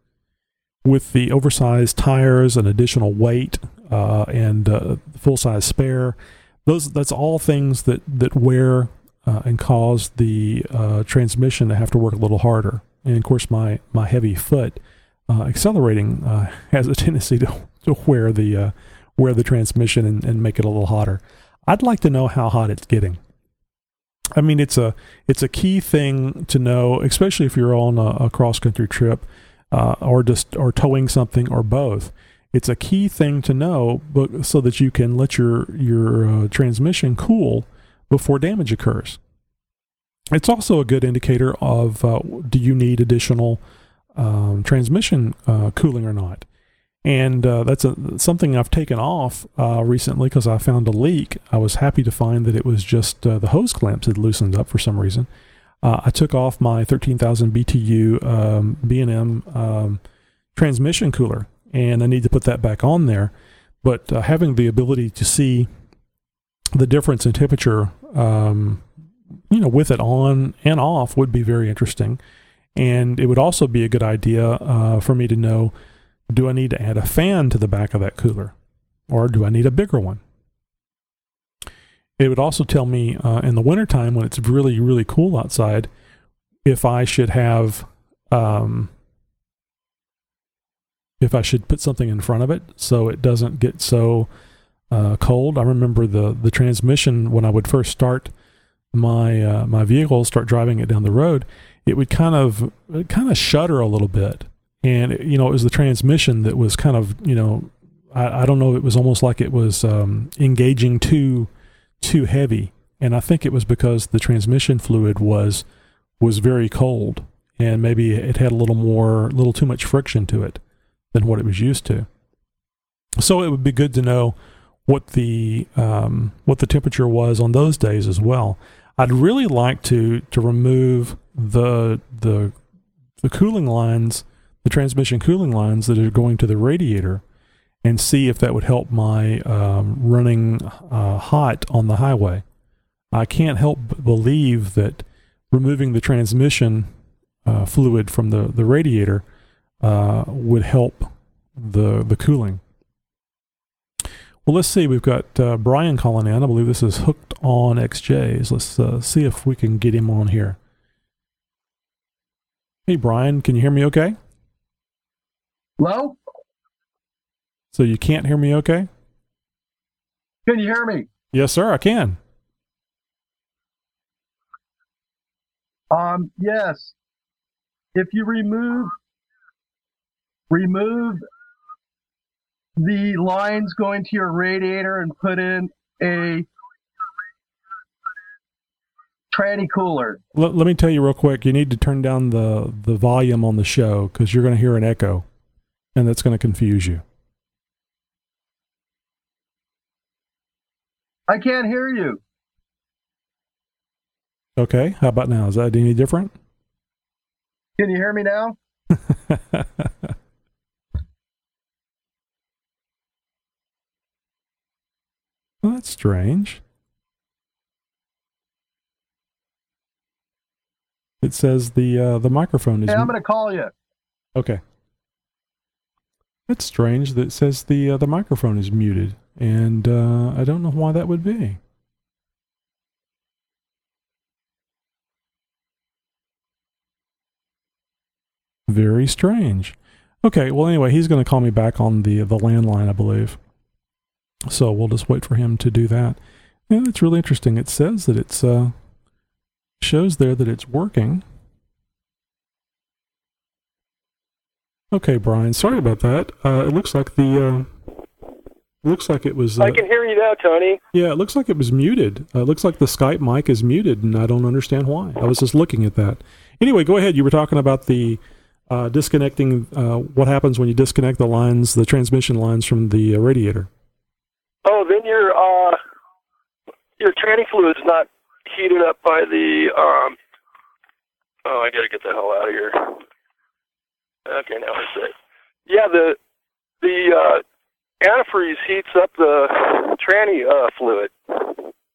With the oversized tires and additional weight and full size spare, those that's all things that that wear uh, and cause the uh, transmission to have to work a little harder. And of course, my my heavy foot uh, accelerating uh, has a tendency to, to wear the uh, wear the transmission and, and make it a little hotter. I'd like to know how hot it's getting. I mean, it's a it's a key thing to know, especially if you're on a, a cross country trip uh, or just or towing something or both. It's a key thing to know, but so that you can let your your transmission cool before damage occurs. It's also a good indicator of uh, do you need additional um, transmission uh, cooling or not. And uh, that's a, something I've taken off uh, recently because I found a leak. I was happy to find that it was just uh, the hose clamps had loosened up for some reason. Uh, I took off my 13,000 BTU um, B&M um, transmission cooler, and I need to put that back on there. But having the ability to see the difference in temperature, um, you know, with it on and off would be very interesting. And it would also be a good idea uh, for me to know do I need to add a fan to the back of that cooler or do I need a bigger one? It would also tell me uh, in the wintertime when it's really, really cool outside if I should have, um, if I should put something in front of it so it doesn't get so uh, cold. I remember the the transmission when I would first start my uh, my vehicle, start driving it down the road, it would kind of kind of shudder a little bit, and you know it was the transmission that was kind of you know I, I don't know it was almost like it was um, engaging too too heavy, and I think it was because the transmission fluid was was very cold, and maybe it had a little more, a little too much friction to it than what it was used to. So it would be good to know what the um, what the temperature was on those days as well. I'd really like to to remove the the the cooling lines, the transmission cooling lines that are going to the radiator, and see if that would help my um, running uh, hot on the highway. I can't help but believe that removing the transmission uh, fluid from the the radiator uh, would help the the cooling. Well, let's see. We've got uh, Brian calling in. I believe this is hooked on XJs. Let's uh, see if we can get him on here. Hey, Brian, can you hear me okay? Hello? So you can't hear me okay? Can you hear me? Yes, sir, I can. Um, yes. If you remove remove the lines going to your radiator and put in a tranny cooler. Let, let me tell you real quick. You need to turn down the the volume on the show because you're going to hear an echo, and that's going to confuse you. I can't hear you. Okay, how about now? Is that any different? Can you hear me now? well, that's strange. It says the uh, the microphone is Hey, I'm going to call you. okay. It's strange that it says the uh, the microphone is muted, and uh, I don't know why that would be. Very strange. Okay, well anyway, he's going to call me back on the the landline, I believe. So we'll just wait for him to do that. And it's really interesting. It says that it's uh shows there that it's working. Okay, Brian, sorry about that. Uh, it looks like the uh, looks like it was. Uh, I can hear you now, Tony. yeah, it looks like it was muted. Uh, it looks like the Skype mic is muted, and I don't understand why. I was just looking at that. Anyway, go ahead. You were talking about the uh, disconnecting. Uh, what happens when you disconnect the lines, the transmission lines from the uh, radiator? Oh, then your uh, your tranny fluid's not heated up by the um. Oh, I gotta get the hell out of here. Okay, now I see. Yeah, the the uh, antifreeze heats up the tranny uh, fluid.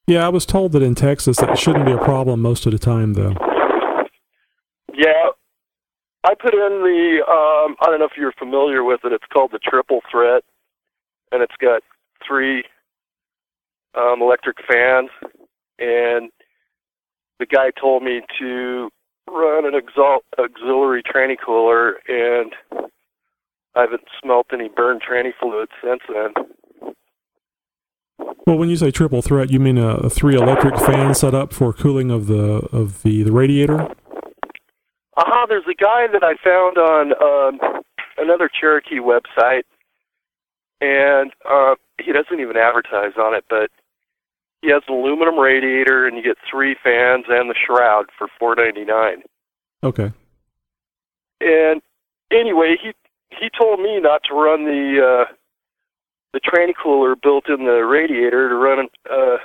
Yeah, I was told that in Texas that shouldn't be a problem most of the time, though. Yeah, I put in the um. I don't know if you're familiar with it. It's called the triple threat, and it's got three um, electric fans, and the guy told me to run an exalt, auxiliary tranny cooler, and I haven't smelt any burned tranny fluid since then. Well, when you say triple threat, you mean a, a three electric fan set up for cooling of the of the, the radiator? Uh huh. There's a guy that I found on um, another Cherokee website, and uh, he doesn't even advertise on it, but he has an aluminum radiator, and you get three fans and the shroud for four ninety nine. Okay. And anyway, he he told me not to run the uh, the tranny cooler built in the radiator to run uh,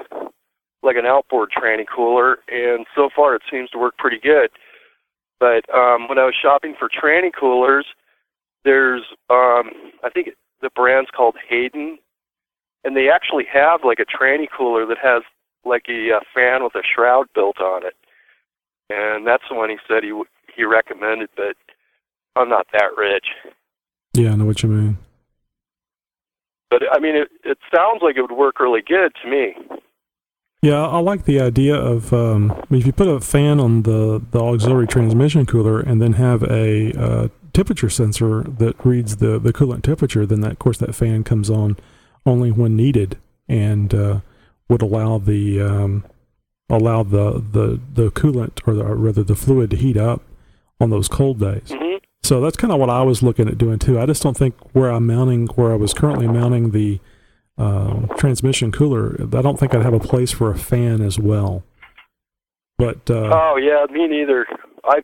like an outboard tranny cooler, and so far it seems to work pretty good. But um, when I was shopping for tranny coolers, there's um, I think the brand's called Hayden, and they actually have like a tranny cooler that has like a, uh fan with a shroud built on it, and that's the one he said he w- he recommended. But I'm not that rich. Yeah, I know what you mean. But I mean, it it sounds like it would work really good to me. Yeah, I like the idea of um, if you put a fan on the, the auxiliary transmission cooler and then have a uh, temperature sensor that reads the, the coolant temperature, then that, of course that fan comes on only when needed and uh, would allow the um, allow the the the coolant or, the, or rather the fluid to heat up on those cold days. hmm So that's kind of what I was looking at doing too. I just don't think where I'm mounting, where I was currently mounting the um, transmission cooler, I don't think I'd have a place for a fan as well. But uh, Oh yeah, me neither. I,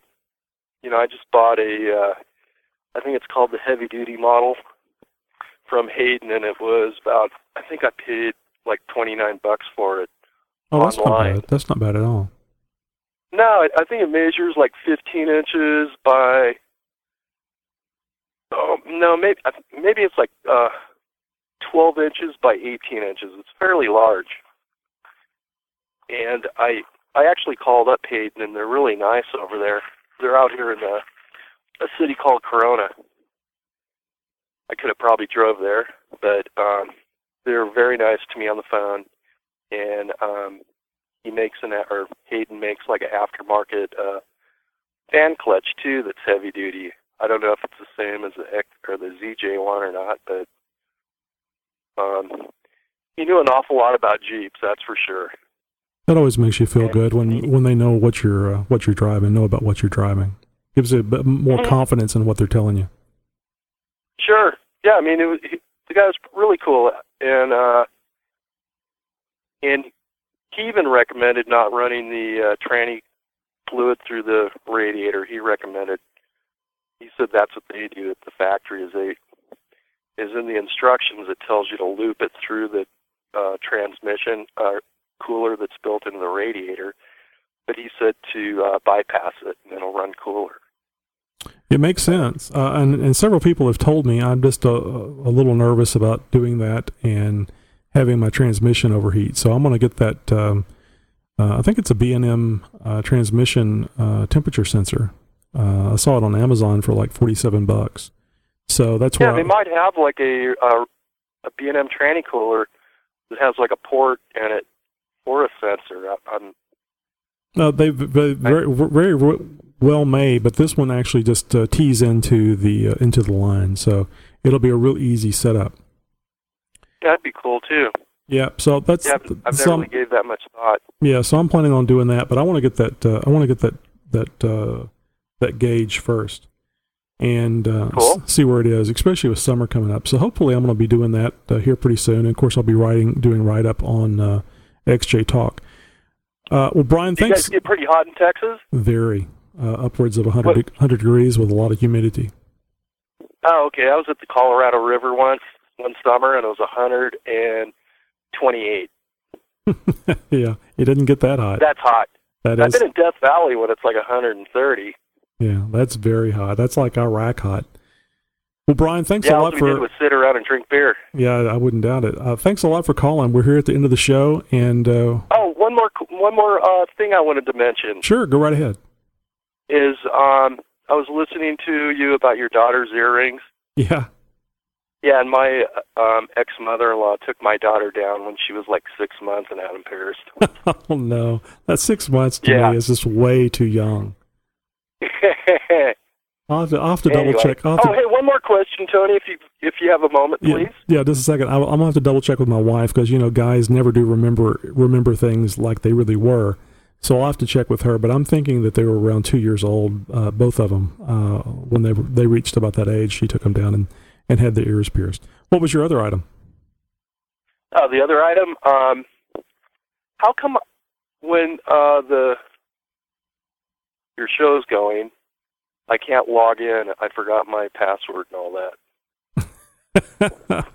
you know, I just bought a, uh, I think it's called the heavy duty model from Hayden, and it was about, I think I paid like twenty nine bucks for it. oh, that's not bad. That's not bad at all. No, I, I think it measures like fifteen inches by. Oh no, maybe maybe it's like uh, twelve inches by eighteen inches. It's fairly large. And I I actually called up Hayden, and they're really nice over there. They're out here in a, a city called Corona. I could have probably drove there, but um, they're very nice to me on the phone, and um, he makes an or Hayden makes like an aftermarket uh, fan clutch too that's heavy duty. I don't know if it's the same as the X or the ZJ one or not, but um, he knew an awful lot about Jeeps, that's for sure. That always makes you feel good when when they know what you're uh, what you're driving, know about what you're driving. Gives you a bit more Mhm. confidence in what they're telling you. Sure. Yeah, I mean, it was, he, the guy was really cool, and uh, and he even recommended not running the uh, tranny fluid through the radiator. He recommended. He said that's what they do at the factory. Is they is in the instructions it tells you to loop it through the uh, transmission uh, cooler that's built into the radiator. But he said to uh, bypass it and it'll run cooler. It makes sense, uh, and and several people have told me I'm just a, a little nervous about doing that and having my transmission overheat. So I'm going to get that. Um, uh, I think it's a B&M uh, transmission uh, temperature sensor. Uh, I saw it on Amazon for like 47 bucks. So that's Yeah, where they I- might have like a uh, a B&M tranny cooler that has like a port in it for a sensor. I- I'm No, they very very, very well made, but this one actually just uh, tees into the uh, into the line, so it'll be a real easy setup. that'd be cool too. Yeah, so that's Yeah, I've, I've never some, really gave that much thought. yeah. So I'm planning on doing that, but I want to get that uh, I want to get that that uh, that gauge first and uh, Cool. see where it is, especially with summer coming up. So hopefully I'm going to be doing that uh, here pretty soon. And of course, I'll be writing doing write up on uh, XJ Talk. Uh, well, Brian, thanks. You guys get pretty hot in Texas? Very uh, upwards of 100, What- 100 degrees with a lot of humidity. Oh, okay. I was at the Colorado River once one summer, and it was 128. yeah, it didn't get that hot. That's hot. That I've is, been in Death Valley when it's like 130. yeah, that's very hot. That's like Iraq hot. Well, Brian, thanks yeah, a all lot we did for. was sit around and drink beer. Yeah, I wouldn't doubt it. Uh, thanks a lot for calling. We're here at the end of the show, and uh, Oh, one more one more uh, thing I wanted to mention. sure, go right ahead. Is um I was listening to you about your daughter's earrings. Yeah, Yeah, and my um ex mother in law took my daughter down when she was like six months and had them pierced. oh no, that six months to Yeah. me is just way too young. I'll have to, I'll have to Anyway. double check. I'll Oh, to, hey, one more question, Tony, if you if you have a moment, yeah, please. yeah, just a second. I, I'm gonna have to double check with my wife because you know guys never do remember remember things like they really were. So I'll have to check with her. But I'm thinking that they were around two years old, uh, both of them, uh, when they they reached about that age. She took them down and and had their ears pierced. What was your other item? Uh, the other item, um, how come when uh, the your show's going, I can't log in? I forgot my password and all that.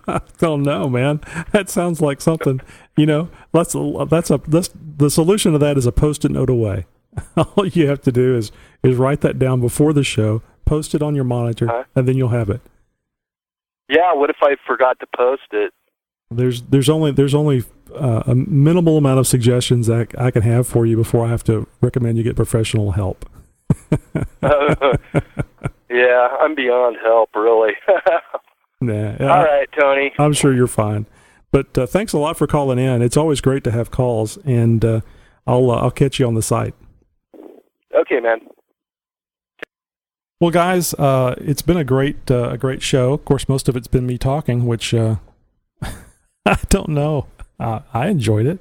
I don't know, man. That sounds like something. You know, that's a, that's a that's the solution to that is a post-it note away. All you have to do is is write that down before the show, post it on your monitor, Huh? and then you'll have it. Yeah, what if I forgot to post it? There's there's only there's only uh, a minimal amount of suggestions that I can have for you before I have to recommend you get professional help. yeah, I'm beyond help, really. Nah, all right, Tony. I'm sure you're fine. But uh, thanks a lot for calling in. It's always great to have calls, and uh, I'll uh, I'll catch you on the site. Okay, man. Well, guys, uh, it's been a great uh, a great show. Of course, most of it's been me talking, which uh, I don't know. Uh, I enjoyed it,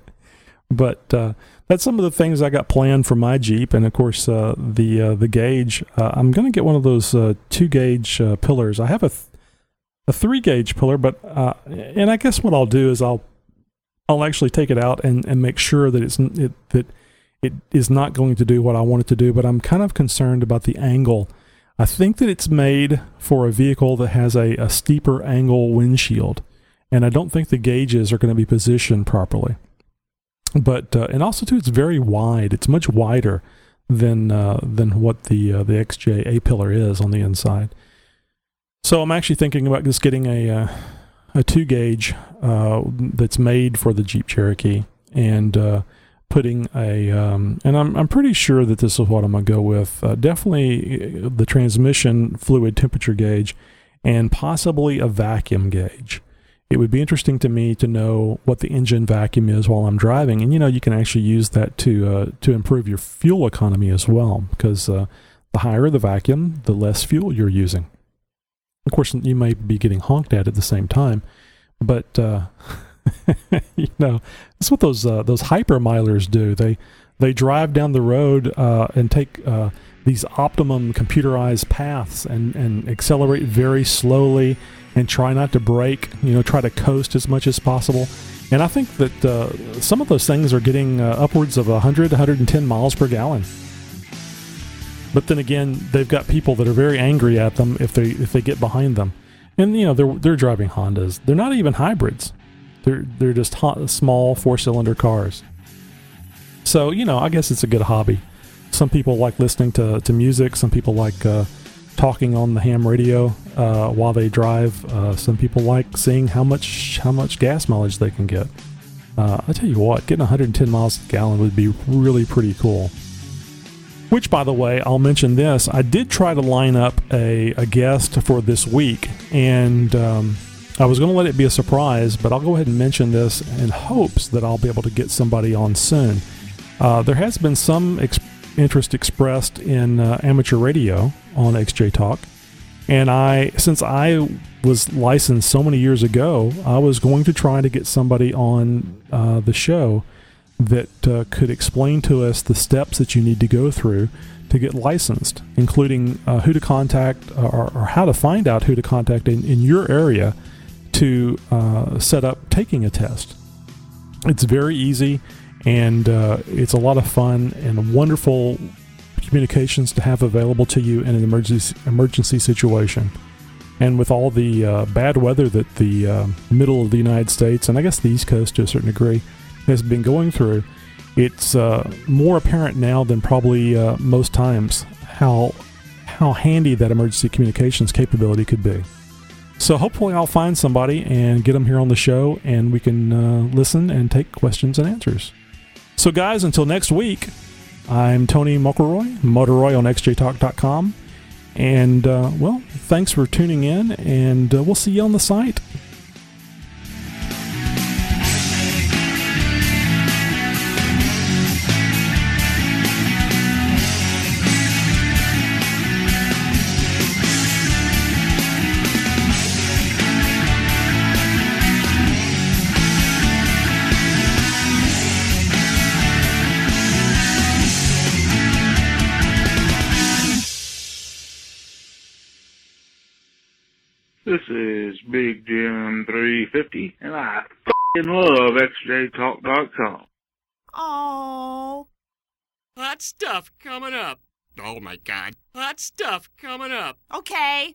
but uh, that's some of the things I got planned for my Jeep, and of course uh, the uh, the gauge. Uh, I'm going to get one of those uh, two gauge uh, pillars. I have a th- a three gauge pillar, but uh, and I guess what I'll do is I'll I'll actually take it out and, and make sure that it's it, that it is not going to do what I want it to do. But I'm kind of concerned about the angle. I think that it's made for a vehicle that has a, a steeper angle windshield, and I don't think the gauges are going to be positioned properly but uh, and also too, it's very wide. It's much wider than uh, than what the uh, the XJ A pillar is on the inside. So I'm actually thinking about just getting a uh, a two gauge uh, that's made for the Jeep Cherokee and uh, putting a um, and I'm I'm pretty sure that this is what I'm gonna go with. Uh, definitely the transmission fluid temperature gauge and possibly a vacuum gauge it would be interesting to me to know what the engine vacuum is while I'm driving, and you know you can actually use that to uh, to improve your fuel economy as well, because uh, the higher the vacuum, the less fuel you're using. Of course, you may be getting honked at at the same time, but uh, you know that's what those uh, those hyper milers do. They they drive down the road uh, and take uh, these optimum computerized paths and and accelerate very slowly and try not to brake, you know, try to coast as much as possible. And I think that uh, some of those things are getting uh, upwards of 100, 110 miles per gallon. But then again, they've got people that are very angry at them if they if they get behind them, and you know they're they're driving Hondas. They're not even hybrids. They're they're just ho- small four cylinder cars. So you know, I guess it's a good hobby. Some people like listening to to music. Some people like uh, talking on the ham radio uh, while they drive. Uh, some people like seeing how much how much gas mileage they can get. Uh, I tell you what, getting 110 miles a gallon would be really pretty cool. Which, by the way, I'll mention this. I did try to line up a, a guest for this week, and um, I was going to let it be a surprise, but I'll go ahead and mention this in hopes that I'll be able to get somebody on soon. Uh, there has been some ex- interest expressed in uh, amateur radio on XJ Talk. And I, since I was licensed so many years ago, I was going to try to get somebody on uh, the show that uh, could explain to us the steps that you need to go through to get licensed, including uh, who to contact or, or, how to find out who to contact in, in your area to uh, set up taking a test. It's very easy and uh, it's a lot of fun and wonderful communications to have available to you in an emergency emergency situation. And with all the uh, bad weather that the uh, middle of the United States and I guess the East Coast to a certain degree has been going through, it's uh, more apparent now than probably uh, most times how how handy that emergency communications capability could be. So hopefully I'll find somebody and get them here on the show, and we can uh, listen and take questions and answers. So guys, until next week. I'm Tony McElroy, Motorroy on XJTalk.com. And, uh, well, thanks for tuning in, and uh, we'll see you on the site. This is Big Jim 350, and I fucking love XJTalk.com. Oh. Hot stuff coming up. Oh my god. Hot stuff coming up. Okay.